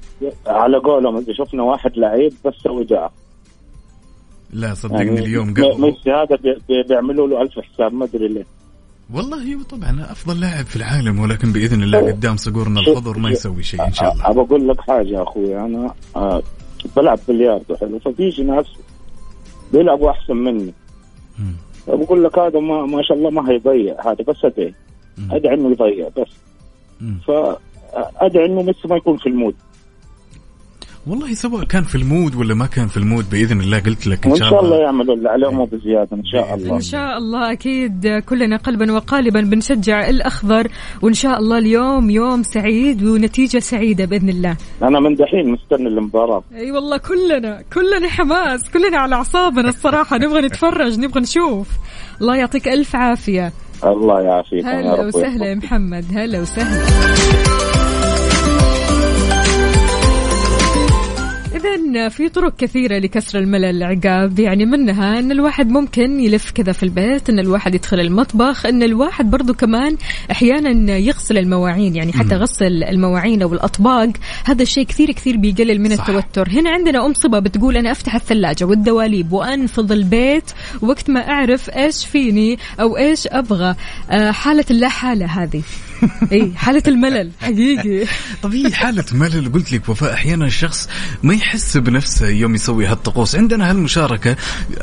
على قولهم إذا شفنا واحد لعيب بس سوي دعاء لا صدقني اليوم م- قبل. ميسي هذا بي- بي- بيعملوا له ألف حساب ما أدري ليه. والله هو طبعا أفضل لاعب في العالم ولكن بإذن الله قدام صقورنا الخضر ما يسوي شيء إن شاء الله. أبى أقول لك حاجة يا أخوي أنا آه بلعب بلياردو حلو ففيجي ناس بيلعبوا أحسن مني. بقول لك هذا ما, ما شاء الله ما هيضيع هذا بس أدعي. أدعي إنه يضيع بس. مم. فادعي إنه ميسي ما يكون في المود. والله سواء كان في ال mood ولا ما كان في ال mood بإذن الله قلت لك إن وإن شاء شاء الله الله. يعملوا اللي عليهم وبزياده إن شاء الله. إن شاء الله أكيد كلنا قلبا وقالبا بنشجع الأخضر وإن شاء الله اليوم يوم سعيد ونتيجة سعيدة بإذن الله. أنا من دحين مستني المباراة. أي والله كلنا كلنا حماس كلنا على أعصابنا الصراحة. نبغى نتفرج نبغى نشوف. الله يعطيك ألف عافية. الله يعافيكم يا هلا رب وسهلا يا محمد هلا وسهلا. إذا في طرق كثيرة لكسر الملل عقاب يعني منها أن الواحد ممكن يلف كذا في البيت أن الواحد يدخل المطبخ أن الواحد برضو كمان أحيانا يغسل المواعين يعني حتى غسل المواعين أو الأطباق. هذا الشيء كثير كثير بيقلل من صح. التوتر. هنا عندنا أم صبا بتقول أنا أفتح الثلاجة والدواليب وأنفض البيت وقت ما أعرف إيش فيني أو إيش أبغى. آه، حالة اللا حالة هذه. اي حالة الملل حقيقي. طب هي حالة ملل. قلت لك وفاء أحيانا الشخص ما يحس بنفسه يوم يسوي هالطقوس. عندنا هالمشاركة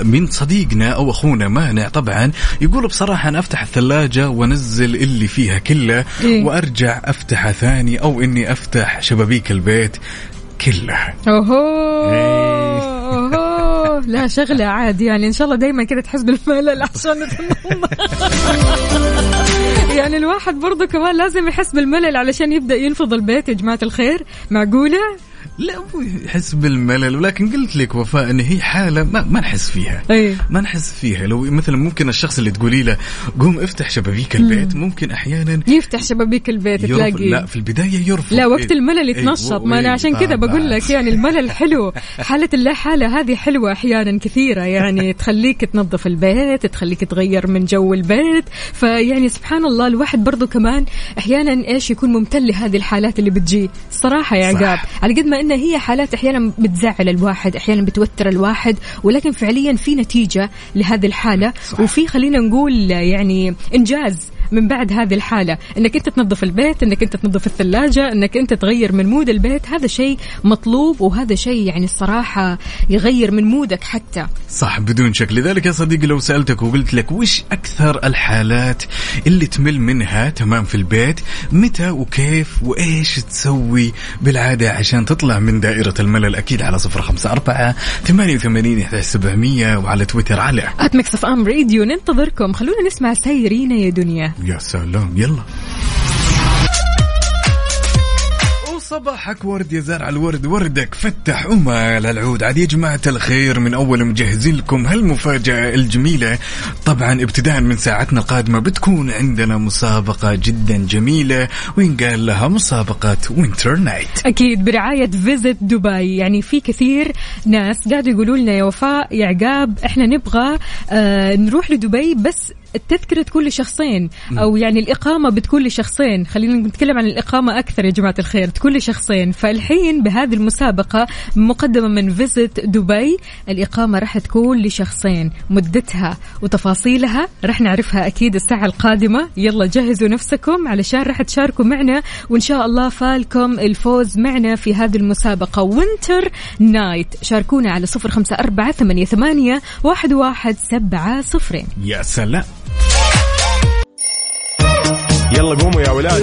من صديقنا أو أخونا مانع طبعا. يقول بصراحة أنا أفتح الثلاجة وأنزل اللي فيها كله إيه. وأرجع افتحها ثاني أو إني أفتح شبابيك البيت كلها أوهو إيه. لا شغلة عادي يعني. إن شاء الله دايما كذا تحس بالملل عشان. [laughs] يعني الواحد برضه كمان لازم يحس بالملل علشان يبدأ ينفض البيت يا جماعة الخير معقولة؟ لا مو يحس بالملل ولكن قلت لك وفاء إن هي حالة ما, ما نحس فيها. إي. ما نحس فيها. لو مثلا ممكن الشخص اللي تقولي له قوم افتح شبابيك البيت. ممكن أحيانا يفتح شبابيك البيت تلاقي. لا في البداية يرفض. لا وقت. الملل يتنشط. ما أنا عشان كذا. بقول لك يعني الملل حلو. حالة اللا حالة هذه حلوة أحيانا كثيرة. يعني [laughs] تخليك تنظف البيت تخليك تغير من جو البيت. فيعني سبحان الله الواحد برضو كمان أحيانا إيش يكون ممتن لهذه الحالات اللي بتجي. الصراحة يا. عقاب على قد ما انها هي حالات أحيانا بتزعل الواحد أحيانا بتوتر الواحد ولكن فعليا في نتيجة لهذه الحالة صح. وفي خلينا نقول يعني إنجاز من بعد هذه الحالة. إنك أنت تنظف البيت إنك أنت تنظف الثلاجة إنك أنت تغير من مود البيت هذا شيء مطلوب وهذا شيء يعني الصراحة يغير من مودك حتى. صح بدون شك. لذلك يا صديقي لو سألتك وقلت لك وش أكثر الحالات اللي تمل منها تمام في البيت؟ متى وكيف وإيش تسوي؟ بالعادة عشان تطلع من دائرة الملل أكيد على صفر خمسة أربعة ثمانية وثمانين سبعمية وعلى تويتر على at ميكس ام راديو ننتظركم. خلونا نسمع سيرينا يا دنيا. يا سلام يلا. وصباحك ورد يا زارع الورد وردك فتح وما العود عاد يا جماعة الخير من أول مجهزين لكم هالمفاجأة الجميلة. طبعا ابتداء من ساعتنا القادمة بتكون عندنا مسابقة جدا جميلة وينقال لها مسابقة وينتر نايت أكيد برعاية فيزيت دبي يعني في كثير ناس قاعدوا يقولوا لنا يا وفاء يا عقاب إحنا نبغى آه نروح لدبي بس التذكرة تكون لشخصين أو يعني الإقامة بتكون لشخصين. خلينا نتكلم عن الإقامة أكثر يا جماعة الخير تكون لشخصين. فالحين بهذه المسابقة مقدمة من فيزيت دبي الإقامة راح تكون لشخصين. مدتها وتفاصيلها راح نعرفها أكيد الساعة القادمة. يلا جهزوا نفسكم علشان راح تشاركوا معنا وإن شاء الله فالكم الفوز معنا في هذه المسابقة. وينتر نايت شاركونا على صفر خمسة أربعة ثمانية, ثمانية واحد, واحد سبعة صفرين. يا سلام. يلا قوموا يا ولاد.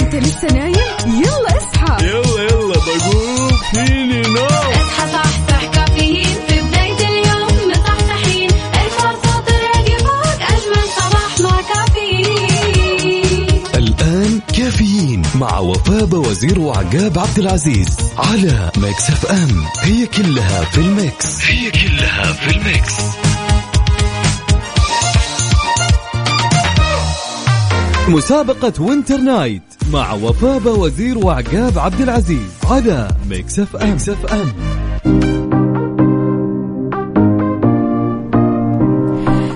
انت لسه نايم؟ يلا اصحى. يلا يلا بقوم. فيني نوم. اصحى صحصح كافيين في بداية اليوم. مصحصحين الفرصة تراقي فوق أجمل صباح مع كافيين. الآن كافيين مع وفاء وزير وعقاب عبد العزيز على Mix FM. هي كلها في ال mix. هي كلها في ال mix. مسابقة Winter Night مع وفاء وزير وعقاب عبد العزيز على Mix FM, Mix FM.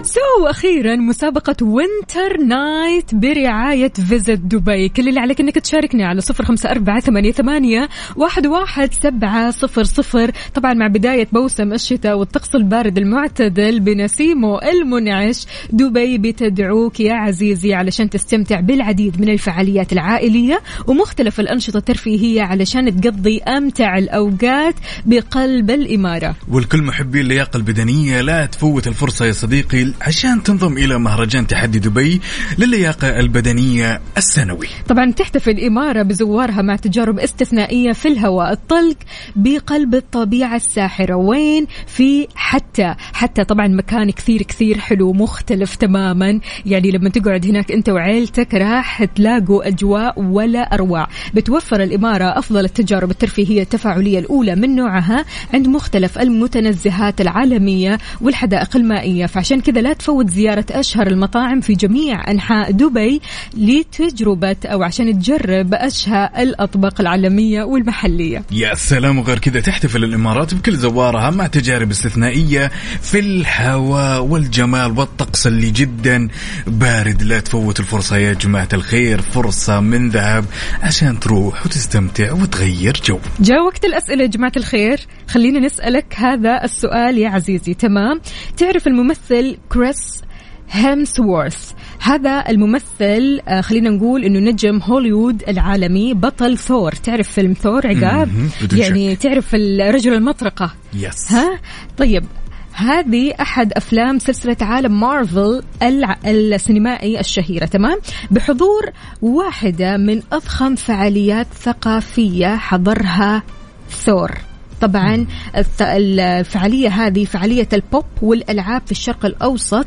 so وأخيرا مسابقة Winter Night برعاية Visit دبي كل اللي عليك إنك تشاركني على صفر خمسة أربعة ثمانية, ثمانية واحد, واحد سبعة صفر صفر. طبعا مع بداية موسم الشتاء والطقس البارد المعتدل بنسيمه المنعش دبي بتدعوك يا عزيزي علشان تستمتع بالعديد من الفعاليات العائلية ومختلف الأنشطة الترفيهية علشان تقضي أمتع الأوقات بقلب الإمارة. والكل محبي اللياقة البدنية لا تفوت الفرصة يا صديقي. عشان تنضم إلى مهرجان تحدي دبي للياقة البدنية السنوي. طبعا تحتفل الإمارة بزوارها مع تجارب استثنائية في الهواء الطلق بقلب الطبيعة الساحرة. وين؟ في حتى حتى طبعا مكان كثير كثير حلو مختلف تماما. يعني لما تقعد هناك أنت وعيلتك راح تلاقوا أجواء ولا أروع. بتوفر الإمارة أفضل التجارب الترفيهية التفاعلية الأولى من نوعها عند مختلف المتنزهات العالمية والحدائق المائية. فعشان كذا لا تفوت زيارة أشهر المطاعم في جميع أنحاء دبي لتجربة أو عشان تجرب أشهى الأطباق العالمية والمحلية. يا سلام وغير كذا تحتفل الإمارات بكل زوارها مع تجارب استثنائية في الهواء والجمال والطقس اللي جدا بارد. لا تفوت الفرصة يا جماعة الخير فرصة من ذهب عشان تروح وتستمتع وتغير جو. جاء وقت الأسئلة يا جماعة الخير. خلينا نسألك هذا السؤال يا عزيزي. تمام. تعرف الممثل كريس هيمسورث هذا الممثل آه خلينا نقول إنه نجم هوليوود العالمي بطل ثور. تعرف فيلم ثور عقاب؟ يعني. تعرف الرجل المطرقة. yes ها؟ طيب. هذه أحد أفلام سلسلة عالم مارفل الع... السينمائي الشهيرة تمام؟ بحضور واحدة من أضخم فعاليات ثقافية حضرها ثور. طبعا الفعالية هذه فعالية البوب والألعاب في الشرق الأوسط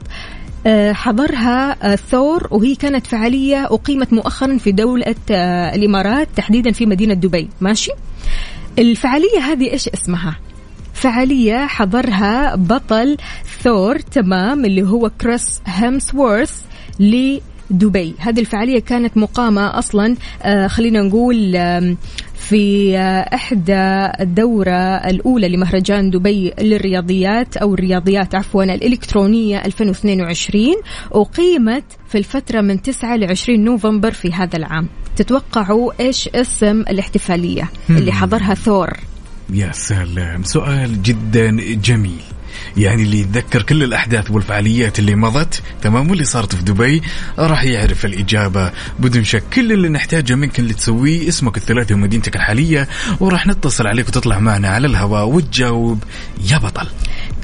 آه، حضرها آه، ثور وهي كانت فعالية أقيمت مؤخرا في دولة آه، الإمارات تحديدا في مدينة دبي. ماشي؟ الفعالية هذه إيش اسمها؟ فعالية حضرها بطل ثور تمام اللي هو كريس هيمسورث لدبي هذه الفعالية كانت مقامة أصلا آه خلينا نقول في آه، إحدى الدورة الأولى لمهرجان دبي للرياضيات أو الرياضيات عفوا الإلكترونية 2022 أقيمت في الفترة من 9 ل 20 نوفمبر في هذا العام. تتوقعوا إيش اسم الاحتفالية اللي حضرها ثور؟ يا سلام. سؤال جدا جميل. يعني اللي يتذكر كل الأحداث والفعاليات اللي مضت تمام واللي صارت في دبي راح يعرف الإجابة. بدون شك كل اللي نحتاجه منك اللي تسويه اسمك الثلاثي ومدينتك الحالية وراح نتصل عليك وتطلع معنا على الهواء وتجاوب. يا بطل.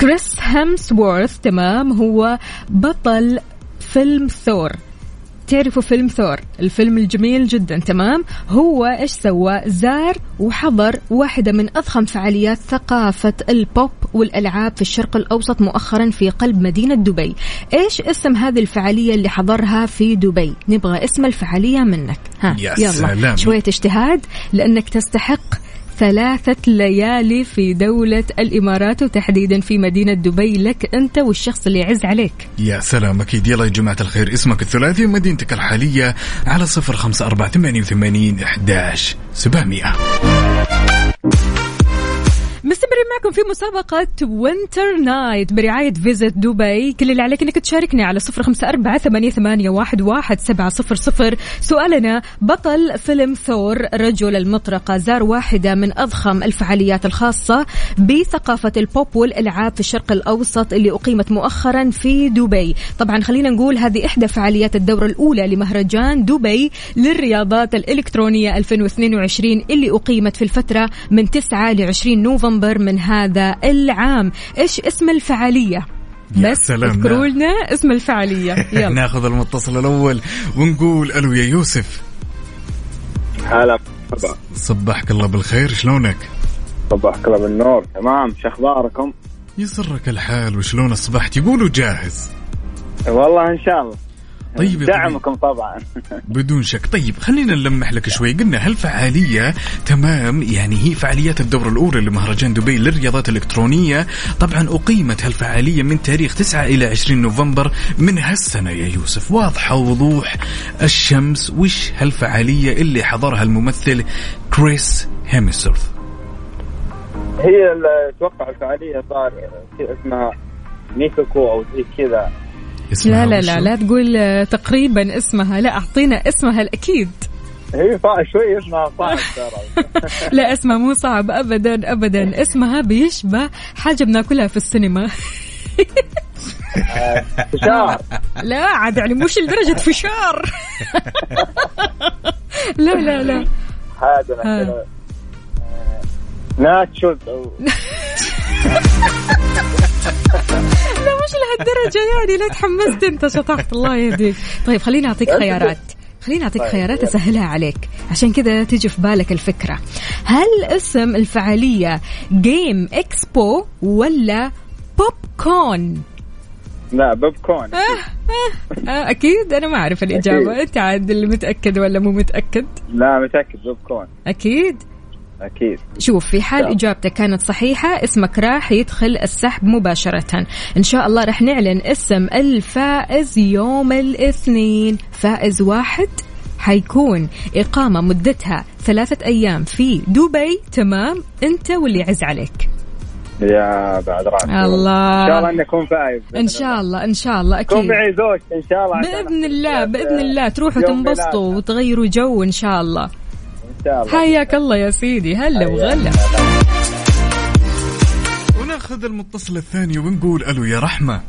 كريس هامسورث تمام هو بطل فيلم ثور. تعرفوا فيلم ثور؟ الفيلم الجميل جدا تمام. هو إيش سوى؟ زار وحضر واحدة من أضخم فعاليات ثقافة البوب. والألعاب في الشرق الأوسط مؤخرا في قلب مدينة دبي. إيش اسم هذه الفعالية اللي حضرها في دبي؟ نبغى اسم الفعالية منك. ها يا يلا. سلام. شوية اجتهاد لأنك تستحق ثلاثة ليالي في دولة الإمارات وتحديدا في مدينة دبي. لك أنت والشخص اللي يعز عليك. يا سلام أكيد. يلا يا جماعة الخير اسمك الثلاثي ومدينتك الحالية على صفر خمسة أربعة ثمانية وثمانين أحداش سبعمئة. مستمرين معكم في مسابقة Winter Night برعاية Visit دبي كل اللي عليك إنك تشاركني على صفر خمسة أربعة ثمانية, ثمانية واحد, واحد سبعة صفر صفر. سؤالنا بطل فيلم ثور رجل المطرقة زار واحدة من أضخم الفعاليات الخاصة بثقافة البوب والألعاب في الشرق الأوسط اللي أقيمت مؤخرا في دبي. طبعا خلينا نقول هذه إحدى فعاليات الدورة الأولى لمهرجان دبي للرياضات الإلكترونية 2022 اللي أقيمت في الفترة من 9 ل 20 نوفمبر من هذا العام. إيش اسم الفعالية؟ يا بس سلام، اذكروا. لنا اسم الفعالية. [laughs] يلا. ناخذ المتصل الأول ونقول ألو يا يوسف. هلا صبحك الله بالخير شلونك؟ صباحك الله بالنور. تمام شو أخباركم؟ يسرك الحال وشلون أصبحت؟ يقولوا جاهز. والله إن شاء الله. طيب دعمكم طبعا. بدون شك. طيب خلينا نلمح لك شوي. قلنا هالفعالية تمام. يعني هي فعاليات الدورة الأولى لمهرجان دبي للرياضات الإلكترونية. طبعا أقيمت هالفعالية من تاريخ 9 إلى 20 نوفمبر من هالسنة يا يوسف. واضحة وضوح الشمس وش هالفعالية اللي حضرها الممثل كريس هيمسورث؟ هي أتوقع الفعالية صار اسمها ميكوكو أو زي كذا. اسمها لا لا؟ لا لا تقول آه، تقريبا اسمها. لا أعطينا اسمها الأكيد. هي صعب شوي اسمها صعب ترى. [laughs] لا اسمها مو صعب ابدا ابدا. اسمها بيشبه حاجة بناكلها في السينما. [laughs] فشار. [laughs] لا عاد يعني مش لدرجة فشار. لا لا لا. هذا ها. كذا nachos. أو لا مش لهالدرجة يعني لا تحمست أنت شطحت. الله يهديك. طيب خليني أعطيك خيارات. خليني أعطيك طيب، خيارات. أسهلها عليك. عشان كذا تجي في بالك الفكرة. هل اسم الفعالية Game Expo ولا بوب كون لا بوب كون آه أكيد. أنا ما أعرف الإجابة. أنت عاد اللي متأكد ولا مو متأكد؟ لا متأكد. بوب كون أكيد. أكيد. شوف في حال نعم. إجابتك كانت صحيحة اسمك راح يدخل السحب مباشرة. إن شاء الله راح نعلن اسم الفائز يوم الاثنين. فائز واحد حيكون إقامة مدتها ثلاثة أيام في دبي. تمام؟ أنت واللي يعز عليك. يا بعد راسي. الله. إن شاء الله إني أكون فايز إن شاء الله إن شاء الله كون أكيد معي زوجتي إن شاء الله. بإذن الله بإذن الله تروحوا تنبسطوا. وتغيروا جو إن شاء الله. ان شاء الله. حياك الله يا سيدي. هلا وغلا. وناخذ المتصل الثاني ونقول ألو يا رحمة.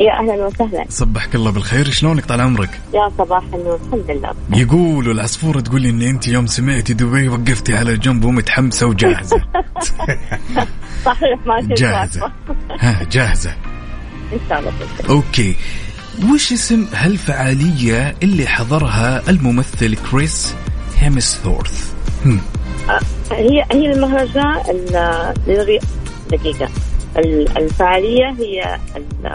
يا أهلا وسهلا. صبحك الله بالخير. شلونك طال عمرك؟ يا صباح النور الحمد لله. يقولوا العصفورة تقول لي إن أنت يوم سمعتي دبي وقفتي على جنب ومتحمسة وجاهزة. [laughs] صحيح ما واقفة. ها جاهزة. إن شاء الله okay. وش اسم هالفعالية اللي حضرها الممثل كريس هيمسورث هم. الله. هي هي المهرجان دقيقة. ال- الفعالية هي ال-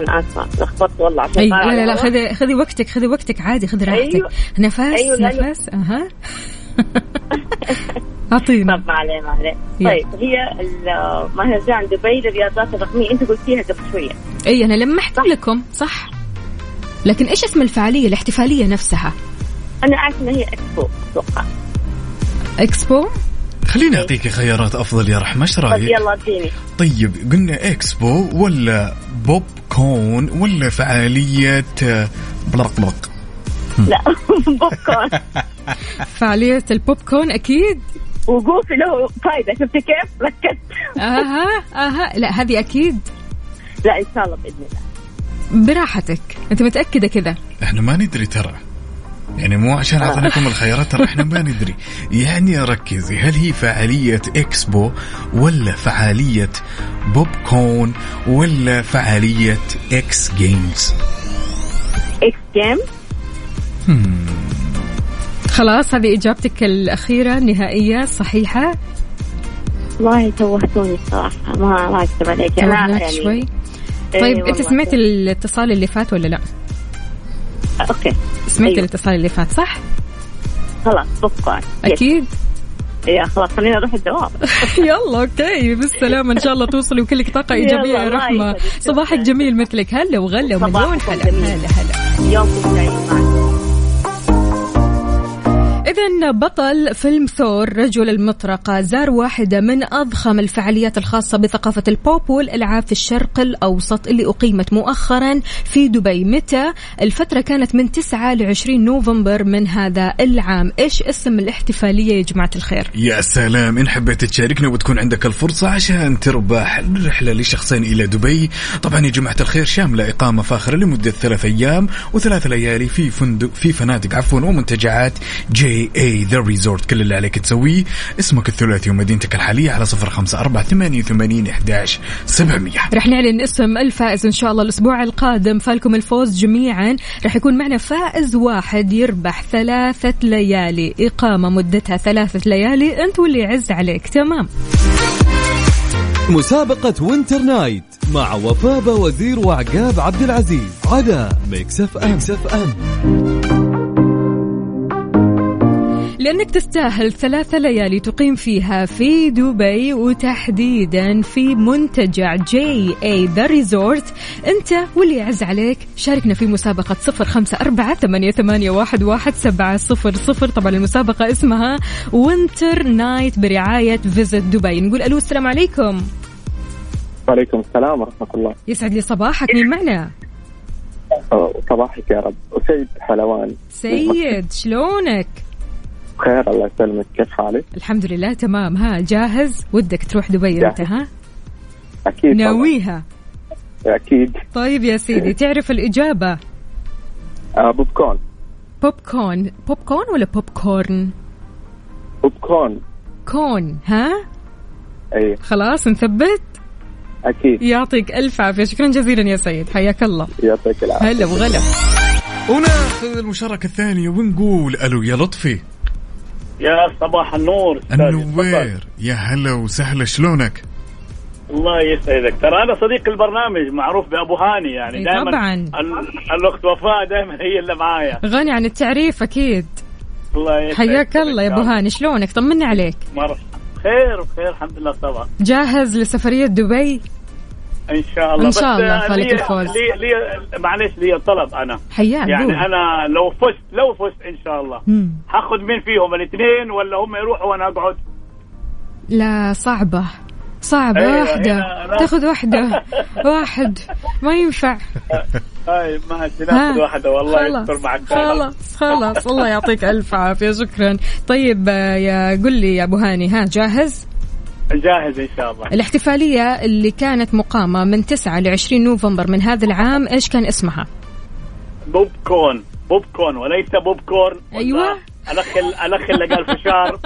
أنا اسفة لخبطت والله عشان أي طالع لا لا. خذي خذي وقتك خذي وقتك عادي خذي راحتك. أيوة. نفس أيوة، نفس أها. [laughs] اعطينا طب ما عليه ما عليه. طيب هي مهرجان دبي للرياضات الرقمية. أنت قلتيها قبل شوية. أي أنا لمحت لكم صح. لكن إيش اسم الفعالية الاحتفالية نفسها؟ أنا اعرف ان هي إكسبو أتوقع. إكسبو؟ خليني أعطيك خيارات أفضل يا رحمة إيش رأيك؟ يلا اديني. طيب قلنا إكسبو ولا بوب كون ولا فعالية آه، بلق بلق لا [laughs] بوب كورن [laughs] فعالية ال Pop Con أكيد؟ وقوفي له فايدة شفتي كيف؟ ركزت. أها أها. لا هذه أكيد. لا إن شاء الله بإذن الله. براحتك. أنت متأكدة كذا؟ إحنا ما ندري ترى. يعني مو عشان أعطيناكم الخيارات ترى إحنا ما ندري. يعني ركزي هل هي فعالية إكسبو ولا فعالية Pop Con ولا فعالية X Games؟ إكس جيم خلاص هذه إجابتك الأخيرة النهائيه صحيحة؟ والله توهتوني الصراحة ما ما اكذب عليك. أنا توهناك يعني شوي. إيه طيب أنت. سمعت الاتصال اللي فات ولا لا؟ okay. سمعت أيوة. الاتصال اللي فات صح؟ خلاص بوب كورن أكيد. يا خلاص خلينا نروح الدوام [laughs] يلا okay. بالسلامة. إن شاء الله توصلي وكلك طاقة يلا، إيجابية يا يسعدك. صباحك جميل مثلك. هلا وغلا ومليون صباحكم هلا. هلا. يومكم سعيد إذا بطل فيلم ثور رجل المطرقة زار واحدة من أضخم الفعاليات الخاصة بثقافة البوب والألعاب في الشرق الأوسط اللي أقيمت مؤخرا في دبي. متى؟ الفترة كانت من 9 ل 20 نوفمبر من هذا العام. إيش اسم الاحتفالية يا جماعة الخير؟ يا سلام إن حبيت تشاركنا وتكون عندك الفرصة عشان تربح رحلة لشخصين إلى دبي. طبعا يا جماعة الخير شاملة إقامة فاخرة لمدة ثلاث أيام وثلاث ليالي في فندق في فنادق عفوا ومنتجعات JA The Resort كل اللي عليك تسويه اسمك الثلاثي ومدينتك الحالية على صفر خمسة أربعة ثمانية وثمانين إحداش سبعمية. رح نعلن اسم الفائز إن شاء الله الأسبوع القادم. فالكم الفوز جميعا. رح يكون معنا فائز واحد يربح ثلاثة ليالي. إقامة مدتها ثلاثة ليالي. أنت واللي يعز عليك. تمام. مسابقة Winter Night مع وفاء وزير وعقاب عبد العزيز على Mix FM, Mix FM. لأنك تستاهل ثلاثة ليالي تقيم فيها في دبي وتحديدا في منتجع JA The Resort أنت واللي يعز عليك شاركنا في مسابقة صفر خمسة أربعة ثمانية, ثمانية واحد, واحد سبعة صفر صفر. طبعا المسابقة اسمها Winter Night برعاية Visit دبي. نقول ألو السلام عليكم. وعليكم السلام ورحمة الله. يسعد لي صباحك مين معنا؟ صباحك يا رب. وسيد حلوان. سيد شلونك؟ بخير الله يسلمك. كيف حالك؟ الحمد لله تمام. ها جاهز؟ ودك تروح دبي أنت. ها؟ أكيد. ناويها. أكيد. طيب يا سيدي تعرف الإجابة؟ آه popcorn Pop Con Pop Con ولا popcorn popcorn Con ها؟ اي خلاص نثبت؟ أكيد. يعطيك ألف عافية. شكرا جزيلا يا سيد. حياك الله. يعطيك العافية. هلا وغلا. وناخذ المشاركة الثانية ونقول ألو يا لطفي. يا صباح النور. النوير. يا هلا وسهلا شلونك؟ الله يسعدك. ترى أنا صديق البرنامج معروف بأبو هاني يعني إي دائما طبعاً. الاخت وفاء دائما هي اللي معايا. غني عن التعريف أكيد. الله يسعدك. حياك الله يا أبو هاني شلونك؟ طمني عليك. مرحبا خير بخير الحمد لله طبعا. جاهز لسفرية دبي؟ إن شاء الله. إن شاء الله لي- الفوز. لي لي معلش لي طلب أنا. حياك يعني قول. أنا لو فزت لو فزت إن شاء الله مم. حاخذ مين فيهم الاثنين ولا هم يروحوا وأنا أقعد؟ لا صعبة. صعبة. أيوة، واحدة. تاخذ واحدة. [laughs] واحد. ما ينفع. طيب ماشي. ناخذ واحدة والله يستر معك. خلاص خلاص. الله يعطيك ألف عافية. شكرا. طيب آه، يا قل لي يا أبو هاني. ها جاهز؟ جاهز إن شاء الله. الاحتفالية اللي كانت مقامة من 9 ل 20 نوفمبر من هذا العام إيش كان اسمها؟ Pop Con Pop Con وليس بوب كورن أيوة. الأخ الأخ اللي قال فشار.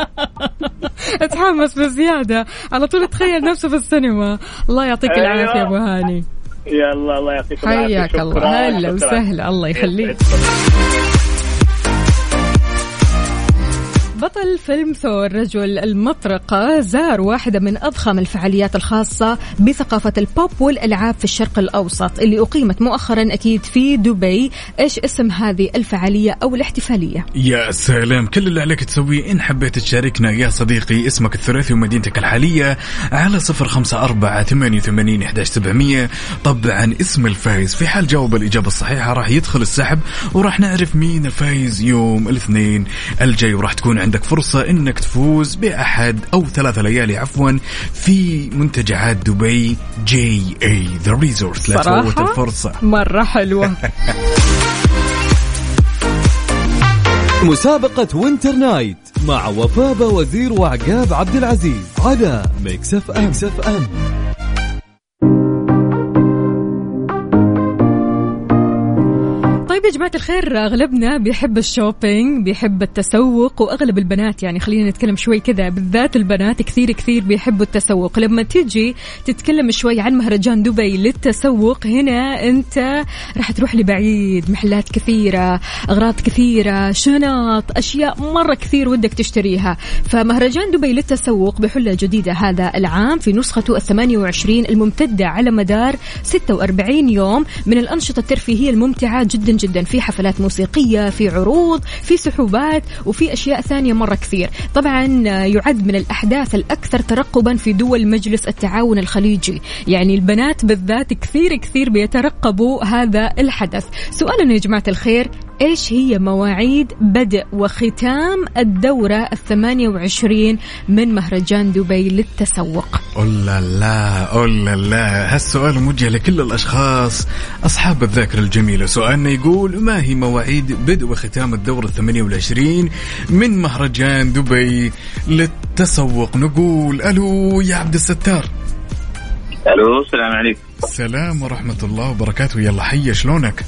[laughs] اتحمس بزيادة. على طول تخيل نفسه في السينما. الله يعطيك أيوة. العافية يا أبو هاني. يلا الله يعطيكم العافية. حياك. الله. هلا. وسهلا. الله يخليك. بطل فيلم ثور رجل المطرقة زار واحدة من أضخم الفعاليات الخاصة بثقافة البوب والألعاب في الشرق الأوسط اللي أقيمت مؤخرا أكيد في دبي. إيش اسم هذه الفعالية أو الاحتفالية؟ يا سلام. كل اللي عليك تسويه إن حبيت تشاركنا. يا صديقي اسمك الثلاثي ومدينتك الحالية على صفر خمسة أربعة ثمانية وثمانين سبعمية طبعا اسم الفايز. في حال جاوب الإجابة الصحيحة راح يدخل السحب وراح نعرف مين الفايز يوم الاثنين الجاي. وراح تكون عندك فرصة إنك تفوز بأحد أو ثلاثة ليالي عفوا في منتجعات دبي JA The Resort لا تفوت الفرصة. مرة حلوة. [laughs] مسابقة Winter Night مع وفاء وزير وعقاب عبد العزيز على Mix FM, Mix FM. طيب يا جماعة الخير أغلبنا بيحب ال shopping بيحب التسوق وأغلب البنات يعني خلينا نتكلم شوي كذا بالذات البنات كثير كثير بيحبوا التسوق. لما تيجي تتكلم شوي عن مهرجان دبي للتسوق هنا أنت راح تروح لبعيد محلات كثيرة أغراض كثيرة شنط أشياء مرة كثير ودك تشتريها. فمهرجان دبي للتسوق بحلة جديدة هذا العام في نسخته الثمانية وعشرين الممتدة على مدار 46 يوم. من الأنشطة الترفيهية الممتعة جدا جدا في حفلات موسيقية في عروض في سحوبات وفي أشياء ثانية مرة كثير. طبعا يعد من الأحداث الأكثر ترقبا في دول مجلس التعاون الخليجي. يعني البنات بالذات كثير كثير بيترقبوا هذا الحدث. سؤالنا يا جماعة الخير إيش هي مواعيد بدء وختام الدورة الثمانية وعشرين من مهرجان دبي للتسوق؟ أولا لا أولا لا. هالسؤال موجه لكل الأشخاص أصحاب الذاكرة الجميلة. سؤالنا يقول ما هي مواعيد بدء وختام الدورة الثمانية والعشرين من مهرجان دبي للتسوق؟ نقول ألو يا عبد الستار. ألو السلام عليكم. السلام ورحمة الله وبركاته. يلا حي شلونك؟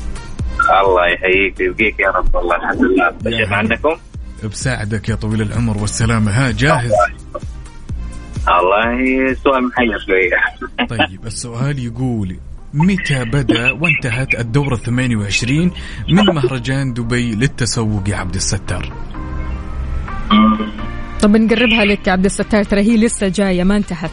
الله يحييك ويبقيك يا رب. والله الحمد لله. بشر عندكم؟ بساعدك يا طويل العمر والسلامة. ها جاهز؟ والله سؤال محير شوية. طيب السؤال يقول متى بدأ وانتهت الدورة الثمانية وعشرين من مهرجان دبي للتسوق يا عبد الستار؟ طب نقربها لك يا عبد الستار ترى هي لسه جاية ما انتهت.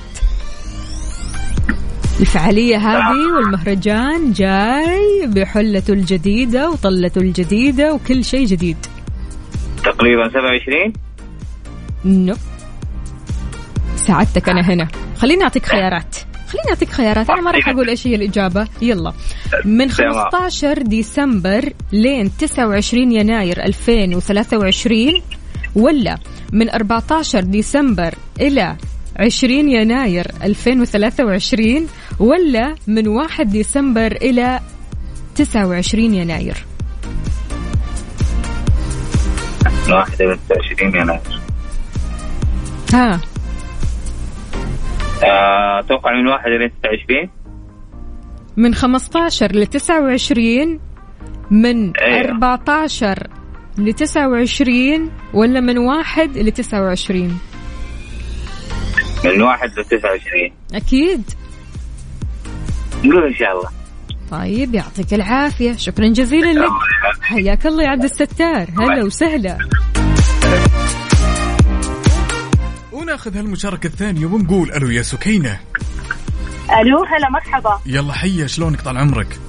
الفعالية هذه والمهرجان جاي بحلته الجديدة وطلته الجديدة وكل شيء جديد. تقريبا 27 no. ساعدتك أنا هنا. خليني أعطيك خيارات. خليني أعطيك خيارات أنا ما راح أقول إيش هي الإجابة. يلا. من تمام. 15 ديسمبر لين 29 يناير 2023 ولا من 14 ديسمبر إلى 20 يناير 2023 ولا من 1 ديسمبر إلى 29 يناير. من واحد إلى 29 يناير. ها. أتوقع من واحد إلى 29 من 15 ل 29 من أيوة. 14 ل 29 ولا من واحد ل 29 من واحد ل 29 أكيد. نقول إن شاء الله. طيب يعطيك العافية. شكرا جزيلا لك. حياك الله يا عبد الستار. هلا وسهلا. وناخذ هالمشاركة الثانية ونقول ألو يا سكينة. ألو هلا مرحبا. يلا حيا شلونك طال عمرك؟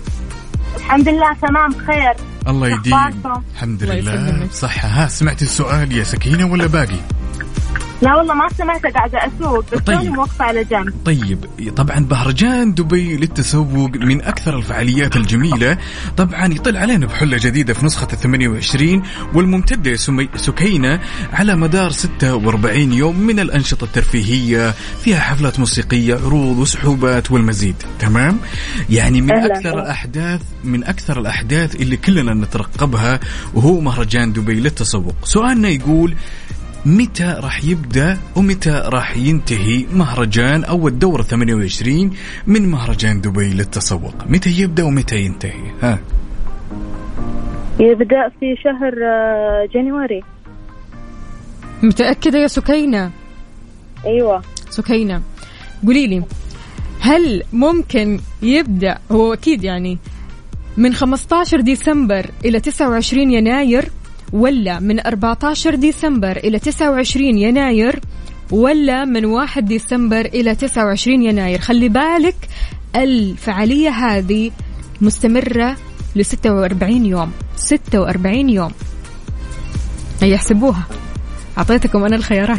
الحمد لله تمام بخير. الله يديم؟ الحمد لله. يسلمك. صحة. ها سمعتي السؤال يا سكينة ولا باقي؟ لا والله ما سمعت قاعدة أسوق بس طيب. موقفه على جنب؟ طيب طبعا مهرجان دبي للتسوق من أكثر الفعاليات الجميلة. طبعا يطل علينا بحلة جديدة في نسخة ال 28 والممتدة يا سمي سكينة على مدار 46 يوم من الأنشطة الترفيهية. فيها حفلات موسيقية عروض وسحوبات والمزيد. تمام؟ يعني من أهلاً. أكثر الاحداث من أكثر الأحداث اللي كلنا نترقبها وهو مهرجان دبي للتسوق. سؤالنا يقول متى راح يبدأ ومتى راح ينتهي مهرجان أو الدوره 28 من مهرجان دبي للتسوق؟ متى يبدأ ومتى ينتهي؟ ها. يبدأ في شهر آه، جانيوري متأكدة يا سكينة؟ أيوه. سكينة. قولي لي هل ممكن يبدأ؟ هو أكيد يعني من 15 ديسمبر إلى 29 يناير ولا من 14 ديسمبر إلى 29 يناير ولا من 1 ديسمبر إلى 29 يناير. خلي بالك الفعالية هذه مستمرة ل 46 يوم. 46 يوم. هيا احسبوها. أعطيتكم أنا الخيارات.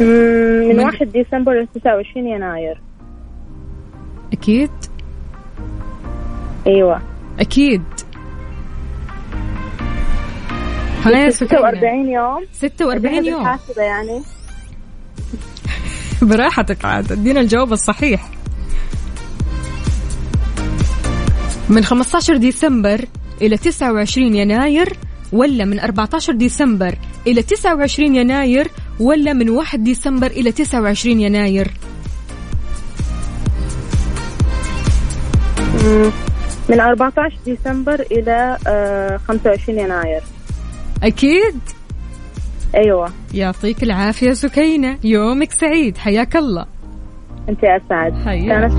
من من- 1 ديسمبر ل 29 يناير. أكيد؟ أيوه. أكيد. ها يا سكينة 46 يوم. 46 أجهز يوم. يعني. [laughs] براحتك عاد ادينا الجواب الصحيح. من 15 ديسمبر إلى 29 يناير ولا من 14 ديسمبر إلى 29 يناير ولا من 1 ديسمبر إلى 29 يناير؟ من 14 ديسمبر إلى آه، 25 يناير. أكيد. أيوه. يعطيك العافية سكينة. يومك سعيد. حياك الله. أنت اسعد حياك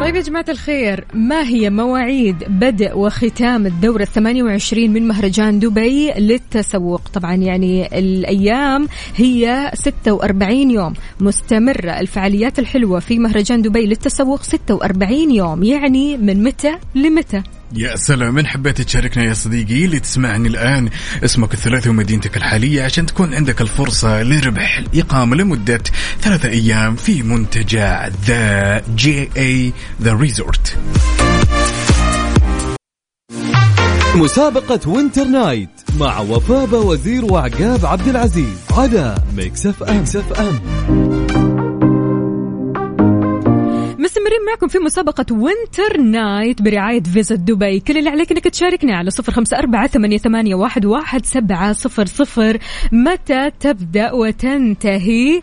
طيب يا جماعة الخير ما هي مواعيد بدء وختام الدورة 28 من مهرجان دبي للتسوق؟ طبعا يعني الأيام هي 46 يوم. مستمرة الفعاليات الحلوة في مهرجان دبي للتسوق 46 يوم. يعني من متى لمتى؟ يا سلام من حبيت تشاركنا يا صديقي اللي تسمعني الآن. اسمك الثلاثي ومدينتك الحالية عشان تكون عندك الفرصة لربح الإقامة لمدة ثلاثة أيام في منتجع ذا جي A The Resort مسابقة Winter Night مع وفاء وزير وعقاب عبد العزيز. على Mix FM, Mix FM. مستمرين معكم في مسابقة Winter Night برعاية Visit دبي كل اللي عليك إنك تشاركنا على صفر خمسة أربعة ثمانية, واحد سبعة صفر صفر. متى تبدأ وتنتهي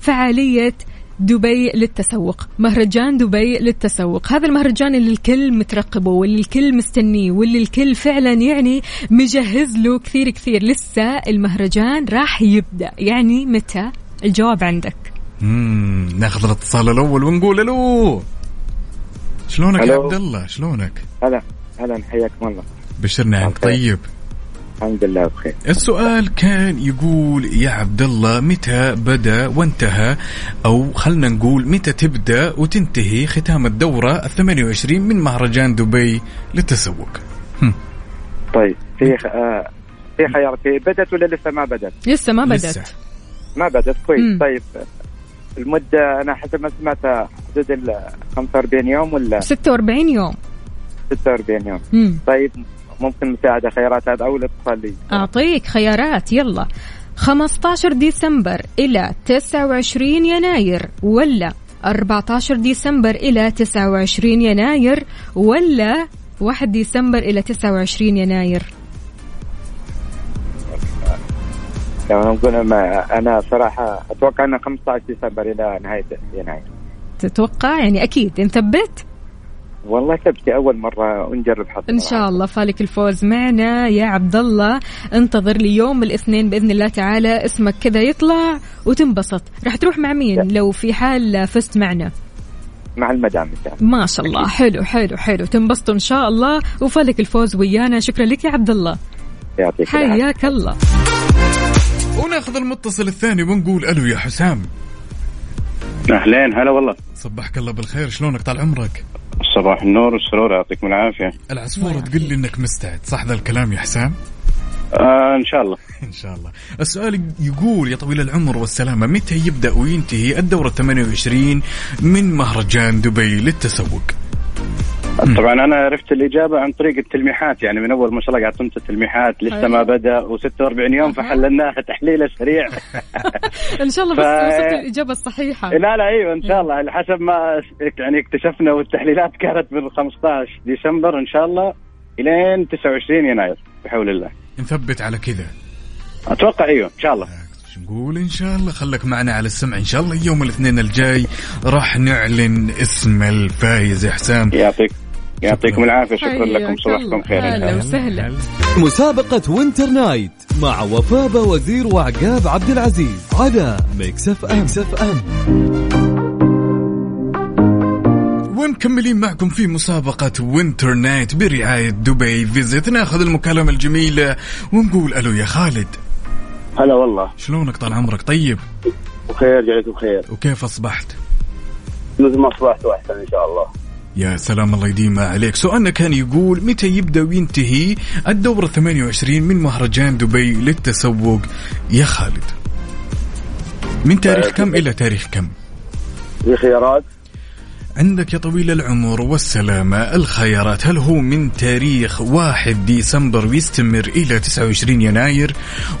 فعالية دبي للتسوق؟ مهرجان دبي للتسوق. هذا المهرجان اللي الكل مترقبه واللي الكل مستنيه واللي الكل فعلا يعني مجهز له كثير كثير. لسه المهرجان راح يبدأ. يعني متى؟ الجواب عندك. ناخذ الاتصال الأول ونقول ألو. شلونك يا. عبد الله؟ شلونك؟ هلا هلا حياكم الله. بشرنا عنك طيب. الحمد لله بخير. السؤال كان يقول يا عبد الله متى بدأ وانتهى؟ أو خلنا نقول متى تبدأ وتنتهي ختام الدورة ال 28 من مهرجان دبي للتسوق؟ طيب في آه في خيار في بدت ولا لسه ما بدت؟ لسه ما بدأت. لسه. ما بدت كويس. طيب المدة أنا حسب ما سمعت حدود ال 45 يوم ولا 46 يوم. 46 يوم. مم. طيب ممكن مساعدة خيارات هذا أو الإتصال لي. أعطيك خيارات يلا. 15 ديسمبر إلى 29 يناير ولا 14 ديسمبر إلى 29 يناير ولا 1 ديسمبر إلى 29 يناير؟ لو نقول ما أنا صراحة أتوقع إنه 15 ديسمبر إلى نهاية يناير تتوقع؟ يعني أكيد. نثبت والله ثبتي أول مرة ونجرب حظ إن شاء الله. فالك الفوز معنا يا عبد الله انتظر لي يوم الاثنين بإذن الله تعالى. اسمك كذا يطلع وتنبسط. راح تروح مع مين لو في حال فزت معنا؟ مع المدام. ما شاء الله. حلو حلو حلو. تنبسطوا إن شاء الله. وفالك الفوز ويانا. شكرا لك يا عبد الله يعطيك العافية. حياك الله. وناخذ المتصل الثاني ونقول ألو يا حسام. أهلين هلا والله. صبحك الله بالخير شلونك؟ طال عمرك. صباح النور والسرور يعطيكم العافية. العصفورة تقول لي إنك مستعد صح ذا الكلام يا حسام؟ آه إن شاء الله. [laughs] إن شاء الله. السؤال يقول يا طويل العمر والسلامة متى يبدأ وينتهي الدورة 28 من مهرجان دبي للتسوق؟ طبعا أنا عرفت الإجابة عن طريق التلميحات يعني من أول ما شاء الله قاعد تمت التلميحات لسه ما بدأ و46 يوم فحللناها تحليله سريع. [laughs] [laughs] إن شاء الله بس ف- وصلت الإجابة الصحيحة. لا لا أيوه إن شاء الله على حسب ما يعني اكتشفنا والتحليلات كانت من 15 ديسمبر إن شاء الله إلين 29 يناير بحول الله. نثبت على كذا. أتوقع أيوه إن شاء الله. نقول؟ إن شاء الله خلك معنا على السمع إن شاء الله يوم الاثنين الجاي راح نعلن اسم الفايز يا حسام يعطيك يعطيكم العافية شكرا لكم صباحكم الله. خير. هلا وسهلا. مسابقة Winter Night مع وفاء وزير وعقاب عبد العزيز على Mix FM, Mix FM. ومكملين معكم في مسابقة Winter Night برعاية دبي. Visit ناخذ المكالمة الجميلة ونقول ألو يا خالد. هلا والله. شلونك؟ طال عمرك طيب؟ بخير جعلكم بخير. وكيف أصبحت؟ مثل ما أصبحت وأحسن إن شاء الله. يا سلام الله يديمها عليك. سؤالنا كان يقول متى يبدأ وينتهي الدورة 28 من مهرجان دبي للتسوق؟ يا خالد. من تاريخ كم إلى تاريخ كم؟ في خيارات؟ عندك يا طويل العمر والسلامة. الخيارات هل هو من تاريخ 1 ديسمبر ويستمر إلى 29 يناير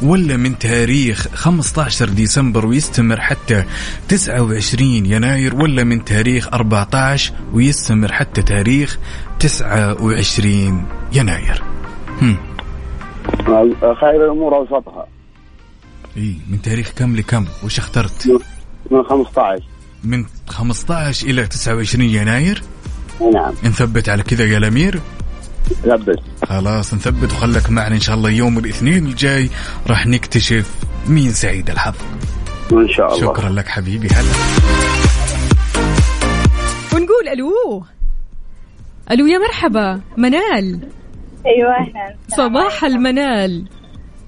ولا من تاريخ 15 ديسمبر ويستمر حتى 29 يناير ولا من تاريخ 14 ويستمر حتى تاريخ 29 يناير؟ هم. خير الأمور أوسطها. إيه من تاريخ كم لكم؟ وش اخترت؟ من 15 من 15 إلى 29 يناير؟ نعم. نثبت على كذا يا الأمير. لبس خلاص نثبت وخلك معنا إن شاء الله يوم الاثنين الجاي. راح نكتشف مين سعيد الحظ. ان شاء الله. شكرا لك حبيبي. هلا. ونقول ألو. ألو يا مرحبا. منال. أيوه أهلا. صباح المنال.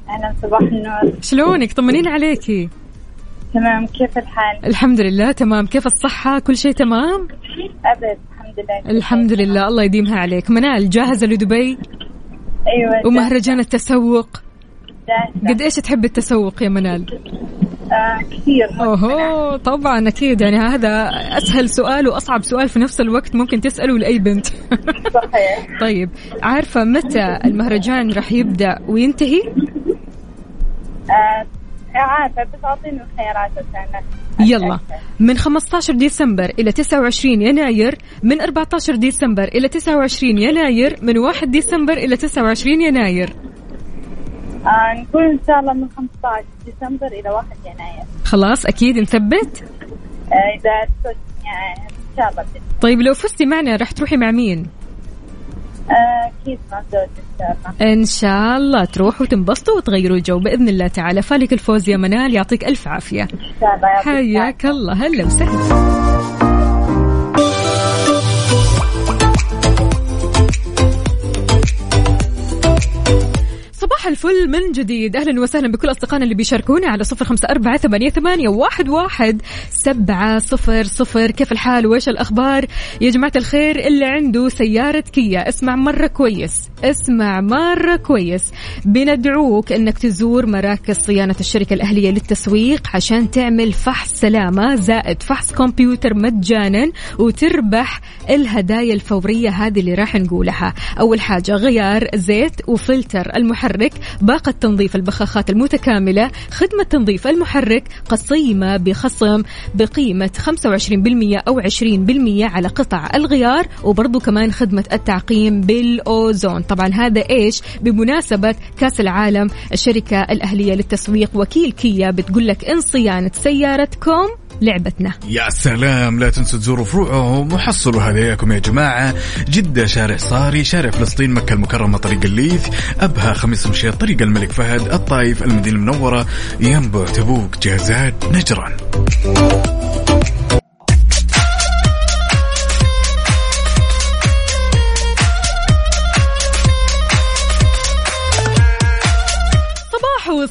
أهلا صباح النور. شلونك؟ طمنين عليكي. تمام كيف الحال؟ الحمد لله تمام. كيف الصحة؟ كل شيء تمام؟ أبد الحمد لله. الحمد لله الله يديمها عليك. منال جاهزة لدبي؟ أيوه ومهرجان التسوق؟ جاهزة. قد إيش تحب التسوق يا منال؟ آه كثير. أوهو طبعا أكيد. يعني هذا أسهل سؤال وأصعب سؤال في نفس الوقت ممكن تسأله لأي بنت. [laughs] صحيح. طيب عارفة متى المهرجان راح يبدأ وينتهي؟ آه عارفة بس اعطيني الخيارات عشان يلا. من 15 ديسمبر إلى 29 يناير من 14 ديسمبر إلى 29 يناير من 1 ديسمبر إلى 29 يناير. آه نقول إن شاء الله من 15 ديسمبر إلى 1 يناير. خلاص أكيد نثبت. آه إذا يعني إن شاء الله بإذن طيب لو فزتي معنا راح تروحي مع مين؟ آه أكيد مع زوجي ان شاء الله إن شاء الله تروحوا تنبسطوا وتغيروا الجو بإذن الله تعالى. فالك الفوز يا منال يعطيك ألف عافية. إن شاء الله يعطيك حياك الله. هلا وسهلا. صباح الفل من جديد. أهلا وسهلا بكل أصدقائنا اللي بيشاركونا على صفر خمسة أربعة ثمانية, ثمانية واحد, واحد سبعة صفر صفر. كيف الحال؟ وإيش الأخبار؟ يا جماعة الخير اللي عنده سيارة كيا اسمع مرة كويس اسمع مرة كويس. بندعوك إنك تزور مراكز صيانة الشركة الأهلية للتسويق عشان تعمل فحص سلامة زائد فحص كمبيوتر مجانا وتربح الهدايا الفورية هذه اللي راح نقولها. أول حاجة غيار زيت وفلتر المحرك. باقة تنظيف البخاخات المتكاملة خدمة تنظيف المحرك قصيمة بخصم بقيمة 25% أو 20% على قطع الغيار وبرضو كمان خدمة التعقيم بالأوزون. طبعا هذا إيش؟ بمناسبة كأس العالم الشركة الأهلية للتسويق وكيل كيا بتقول لك إن صيانة سيارتكم لعبتنا. يا سلام لا تنسوا تزوروا فروعهم وحصلوا هداياكم يا جماعة. جدة شارع صاري شارع فلسطين مكة المكرمة طريق الليث أبها خميس مشيط طريق الملك فهد الطايف المدينة المنورة ينبع تبوك جازان نجران.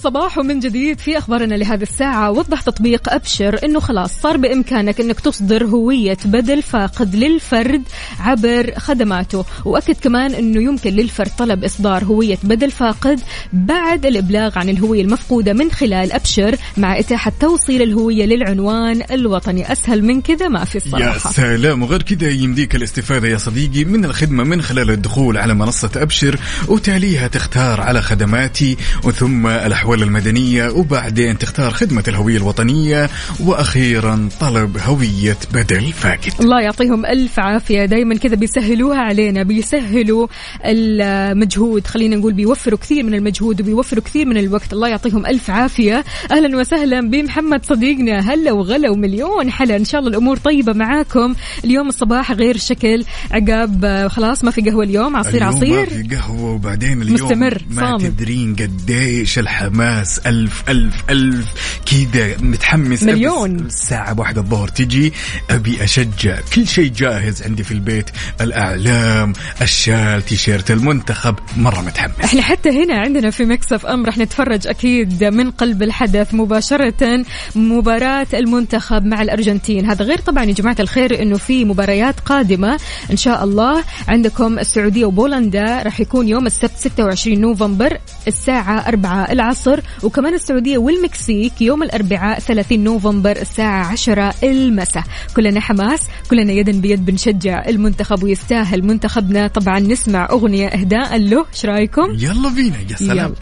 صباح صباح من جديد في أخبارنا لهذه الساعة. وضح تطبيق أبشر إنه خلاص صار بإمكانك إنك تصدر هوية بدل فاقد للفرد عبر خدماته. وأكد كمان إنه يمكن للفرد طلب إصدار هوية بدل فاقد بعد الإبلاغ عن الهوية المفقودة من خلال أبشر مع إتاحة توصيل الهوية للعنوان الوطني. أسهل من كذا ما في يا الصراحة. سلام. وغير كذا يمديك الاستفادة يا صديقي من الخدمة من خلال الدخول على منصة أبشر وتاليها تختار على خدماتي وثم الأحوال المدنية وبعدين تختار خدمة الهوية الوطنية وأخيرا طلب هوية بدل فاقد. الله يعطيهم ألف عافية. دايما كذا بيسهلوها علينا بيسهلوا المجهود. خلينا نقول بيوفروا كثير من المجهود وبيوفروا كثير من الوقت. الله يعطيهم ألف عافية. أهلا وسهلا بمحمد صديقنا. هلا وغلا ومليون حلا. إن شاء الله الأمور طيبة معاكم. اليوم الصباح غير شكل عقاب خلاص ما في قهوة اليوم عصير اليوم عصير. ما في قهوة وبعدين اليوم مستمر، ما صامد. تدرين قديش الحماس ألف ألف ألف. كذا متحمس. مليون. الساعة واحدة الظهر تجي. أبي أشجع كل شيء جاهز عندي في البيت. الأعلام الشال تيشيرت المنتخب. مرة متحمس. إحنا حتى هنا عندنا في Mix FM رح نتفرج أكيد من قلب الحدث مباشرة. مباراة المنتخب مع الأرجنتين. هذا غير طبعا يا جماعة الخير إنه في مباريات قادمة إن شاء الله. عندكم السعودية وبولندا رح يكون يوم السبت 26 نوفمبر الساعة 4 العصر. وكمان السعودية والمكسيك يوم الأربعاء 30 نوفمبر الساعة 10 المساء. كلنا حماس كلنا يدا بيد بنشجع المنتخب ويستاهل منتخبنا. طبعا نسمع أغنية إهداء له إيش رأيكم؟ يلا بينا يا سلام. يلا.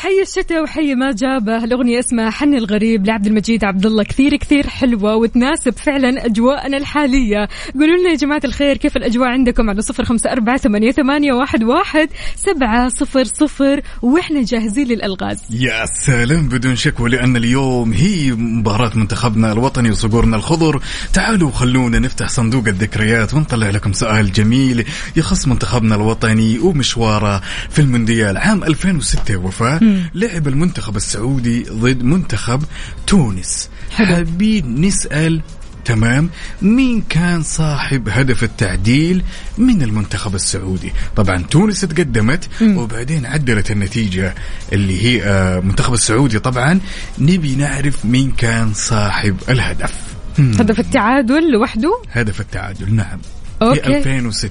حي الشتاء وحي ما جابه. الأغنية اسمها حن الغريب لعبد المجيد عبد الله كثير كثير حلوة وتناسب فعلا أجواءنا الحالية. قولوا لنا يا جماعة الخير كيف الأجواء عندكم على صفر خمسة أربعة ثمانية, ثمانية واحد, واحد سبعة صفر صفر وإحنا جاهزين للألغاز. يا سلام بدون شكوى لأن اليوم هي مباراة منتخبنا الوطني وصقورنا الخضر. تعالوا خلونا نفتح صندوق الذكريات ونطلع لكم سؤال جميل يخص منتخبنا الوطني ومشواره في المونديال عام 2006 وفاء لعب المنتخب السعودي ضد منتخب تونس. حابين نسأل تمام مين كان صاحب هدف التعديل من المنتخب السعودي؟ طبعا تونس تقدمت وبعدين عدلت النتيجة اللي هي آه، منتخب السعودي. طبعا نبي نعرف مين كان صاحب الهدف. هدف التعادل لوحده؟ هدف التعادل نعم. okay. في 2006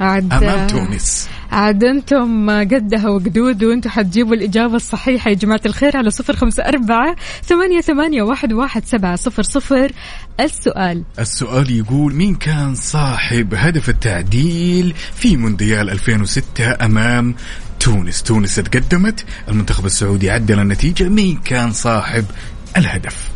عاد أمام تونس عاد أنتم قدها وقدود وأنتم حتجيبوا الإجابة الصحيحة. يا جماعة الخير على صفر خمسة أربعة ثمانية, ثمانية واحد, واحد سبعة صفر صفر. السؤال. السؤال يقول مين كان صاحب هدف التعديل في مونديال 2006 أمام تونس؟ تونس تقدمت المنتخب السعودي عدل النتيجة. مين كان صاحب الهدف؟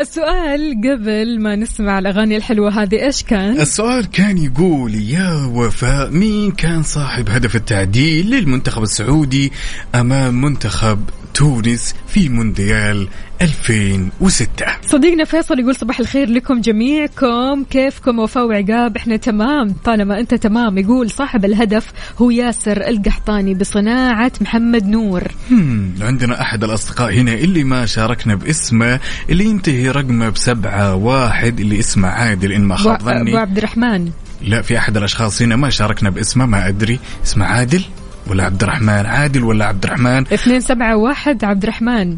السؤال قبل ما نسمع الأغاني الحلوة هذه إيش كان؟ السؤال كان يقول يا وفاء مين كان صاحب هدف التعديل للمنتخب السعودي أمام منتخب تونس في مونديال 2006 صديقنا فيصل يقول صباح الخير لكم جميعكم. كيفكم؟ وفاء وعقاب إحنا تمام. طالما أنت تمام يقول صاحب الهدف هو ياسر القحطاني بصناعة محمد نور. هم عندنا أحد الأصدقاء هنا اللي ما شاركنا باسمه اللي ينتهي رقمه بسبعة واحد اللي اسمه عادل إن ما خاب أبو ظني. عبد الرحمن. لا في أحد الأشخاص هنا ما شاركنا باسمه ما أدري. اسمه عادل ولا عبد الرحمن؟ عادل ولا عبد الرحمن؟ اثنين سبعة واحد عبد الرحمن.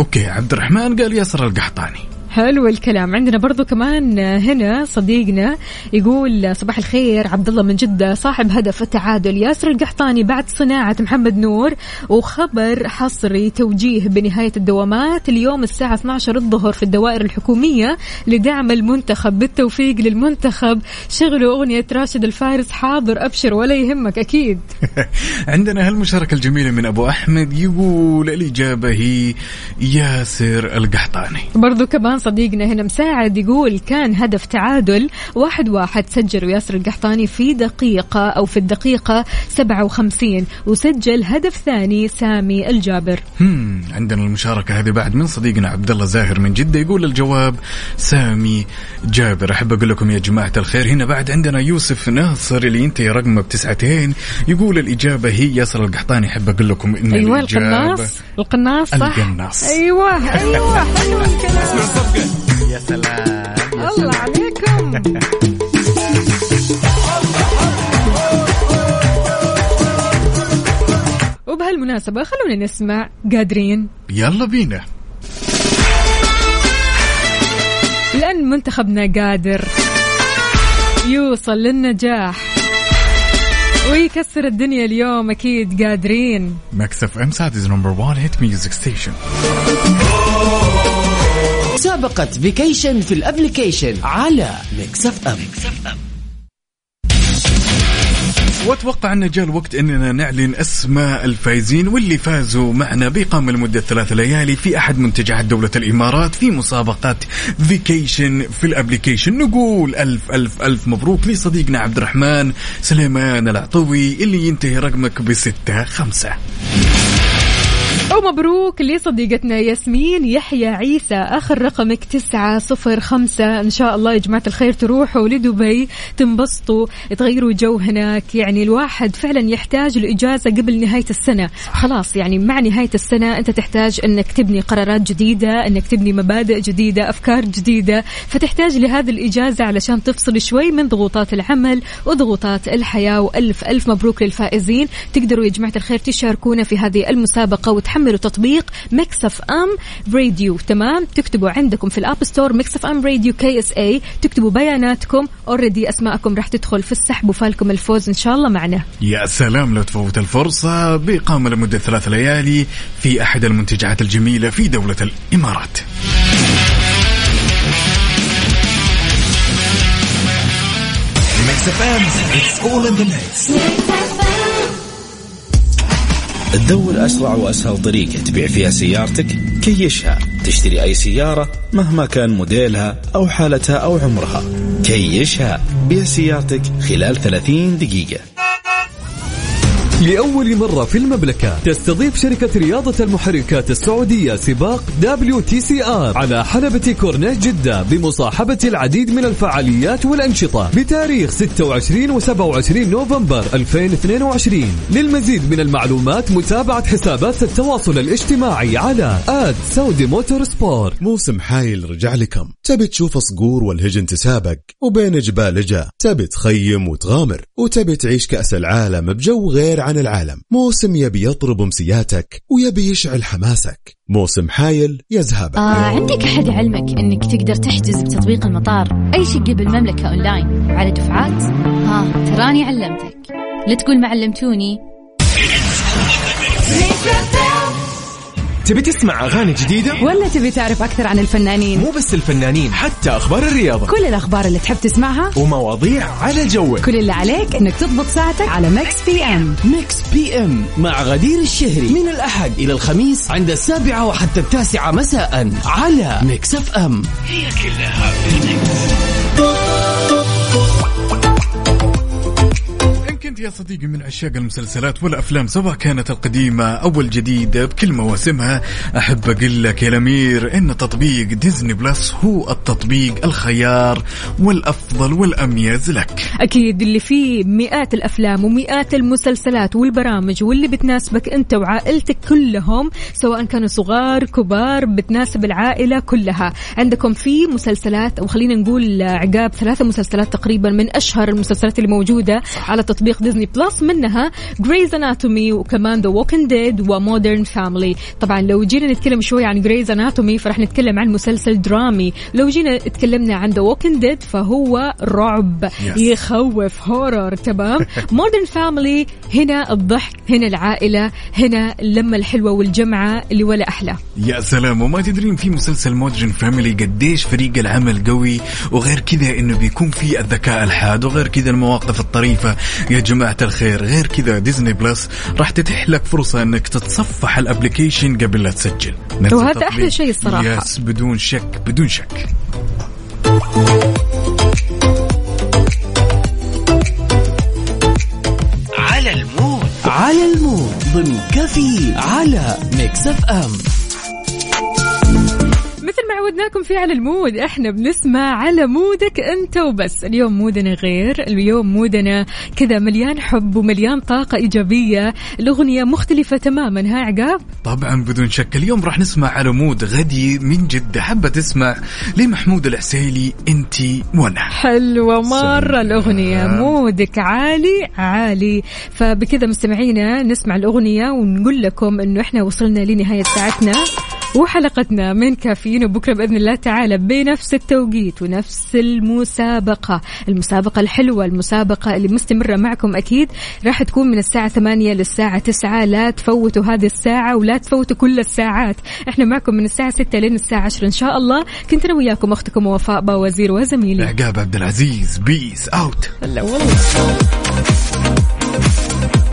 أوكي عبد الرحمن قال ياسر القحطاني. حلو الكلام. عندنا برضو كمان هنا صديقنا يقول صباح الخير عبد الله من جدة صاحب هدف التعادل ياسر القحطاني بعد صناعة محمد نور وخبر حصري توجيه بنهاية الدوامات اليوم الساعة 12 الظهر في الدوائر الحكومية لدعم المنتخب بالتوفيق للمنتخب. شغلوا أغنية راشد الفارس حاضر أبشر ولا يهمك أكيد. [laughs] عندنا هالمشاركة الجميلة من أبو أحمد يقول الإجابة هي ياسر القحطاني. برضو كمان صديقنا هنا مساعد يقول كان هدف تعادل. واحد واحد سجل ياسر القحطاني في دقيقة أو في الدقيقة 57 وسجل هدف ثاني سامي الجابر. هم عندنا المشاركة هذه بعد من صديقنا عبد الله زاهر من جدة يقول الجواب سامي جابر. أحب أقول لكم يا جماعة الخير هنا بعد عندنا يوسف ناصر اللي ينتهي رقمه بتسعتين يقول الإجابة هي ياسر القحطاني. أحب أقول لكم إن أيوة القناص القناص صح؟ القناص. أيوة أيوة حلو الكلام. يا سلام الله عليكم. وبهالمناسبة خلونا نسمع قادرين. يلا بينا. لأن منتخبنا قادر. يوصل للنجاح. ويكسر الدنيا اليوم أكيد قادرين. Mix FM Saudi's number 1 hit music station مسابقة vacation في ال application على Mix FM وأتوقع انه جاء الوقت أننا نعلن أسماء الفائزين واللي فازوا معنا بإقامة لمده ثلاث ليالي في أحد منتجعات دولة الإمارات في مسابقة vacation في ال application نقول ألف ألف ألف مبروك لصديقنا عبد الرحمن سليمان العطوي اللي ينتهي رقمك بستة خمسة. ومبروك لصديقتنا ياسمين يحيى عيسى آخر رقمك تسعة صفر خمسة. إن شاء الله يا جماعة الخير تروحوا لدبي تنبسطوا تغيروا جو هناك. يعني الواحد فعلا يحتاج الإجازة قبل نهاية السنة. خلاص يعني مع نهاية السنة أنت تحتاج أنك تبني قرارات جديدة أنك تبني مبادئ جديدة أفكار جديدة. فتحتاج لهذه الإجازة علشان تفصل شوي من ضغوطات العمل وضغوطات الحياة. وألف ألف مبروك للفائزين. تقدروا يا جماعة الخير تشاركونا في هذه المسابقة وتحملوا تطبيق Mix FM Radio تمام؟ تكتبوا عندكم في ال App Store Mix FM Radio KSA تكتبوا بياناتكم. already أسماءكم راح تدخل في السحب وفالكم الفوز إن شاء الله معنا. يا سلام لو تفوت الفرصة بإقامة لمدة ثلاث ليالي في أحد المنتجعات الجميلة في دولة الإمارات. Mix FM it's all in the mix تدور أسرع وأسهل طريقة تبيع فيها سيارتك كيشها تشتري أي سيارة مهما كان موديلها أو حالتها أو عمرها. كيشها بيع سيارتك خلال 30 دقيقة. لأول مرة في المملكة تستضيف شركة رياضة المحركات السعودية سباق WTCR على حلبة كورنيش جدة بمصاحبة العديد من الفعاليات والأنشطة بتاريخ 26 و 27 نوفمبر 2022 للمزيد من المعلومات متابعة حسابات التواصل الاجتماعي على at Saudi Motorsport. موسم حايل رجع لكم. تبي تشوف صقور والهجن تسابق وبين جبال جا. تبي تخيم وتغامر وتبي تعيش كأس العالم بجو غير عن العالم. موسم يبي يطرب امسياتك ويبي يشعل حماسك. موسم حايل يذهب آه عندك أحد علمك أنك تقدر تحجز بتطبيق المطار أي شيء بالمملكة أونلاين وعلى دفعات؟ ها تراني علمتك. لا تقول ما علمتوني. تبي تسمع أغاني جديدة؟ ولا تبي تعرف أكثر عن الفنانين؟ مو بس الفنانين حتى أخبار الرياضة. كل الأخبار اللي تحب تسمعها؟ ومواضيع على جوك. كل اللي عليك أنك تضبط ساعتك على ميكس بي أم ميكس بي ام مع غدير الشهري. من الأحد إلى الخميس عند السابعة وحتى التاسعة مساء على Mix FM هي كلها في ال mix يا صديقي من عشاق المسلسلات والأفلام سواء كانت القديمة أو الجديدة بكل مواسمها أحب أقول لك يا الأمير إن تطبيق Disney Plus هو التطبيق الخيار والأفضل والأميز لك. أكيد اللي فيه مئات الأفلام ومئات المسلسلات والبرامج واللي بتناسبك أنت وعائلتك كلهم سواء كانوا صغار كبار بتناسب العائلة كلها. عندكم في مسلسلات أو خلينا نقول عقاب ثلاثة مسلسلات تقريبا من أشهر المسلسلات اللي موجودة على تطبيق Disney Plus منها Grey's Anatomy وكمان The Walking Dead و Modern Family طبعا لو جينا نتكلم شوي عن Grey's Anatomy فراح نتكلم عن مسلسل درامي. لو جينا تكلمنا عن The Walking Dead فهو رعب Yes. يخوف horror تمام؟ [laughs] Modern Family هنا الضحك هنا العائلة هنا اللمة الحلوة والجمعة اللي ولا أحلى. يا سلام وما تدرين في مسلسل Modern Family قديش فريق العمل قوي؟ وغير كذا إنه بيكون في الذكاء الحاد وغير كذا المواقف الطريفة. يا جماعة الخير. غير كذا Disney Plus راح تتيح لك فرصة إنك تتصفح ال application قبل لا تسجل. وهذا. أحلى شيء الصراحة. yes بدون شك بدون شك. على ال mood. على ال mood. ضمن كفي على Mix FM مثل ما عودناكم في على ال mood إحنا بنسمع على mood ك أنت وبس. اليوم mood نا غير اليوم mood نا كذا مليان حب ومليان طاقة إيجابية. الأغنية مختلفة تماما ها عقاب؟ طبعا بدون شك. اليوم راح نسمع على mood غدي من جدة. حابة تسمع لمحمود العسيلي انتي وأنا. حلوة مرة الأغنية. مودك عالي عالي. فبكذا مستمعينا نسمع الأغنية ونقول لكم أنه إحنا وصلنا لنهاية ساعتنا. وحلقتنا من كافيين وبكرة بإذن الله تعالى بنفس التوقيت ونفس المسابقة. المسابقة الحلوة المسابقة اللي مستمرة معكم أكيد. راح تكون من الساعة 8 للساعة 9 لا تفوتوا هذه الساعة ولا تفوتوا كل الساعات. إحنا معكم من الساعة 6 لين الساعة 10 إن شاء الله. كنت أنا وياكم أختكم وفاء باوزير وزميلي. عقاب عبد العزيز. peace out هلا والله.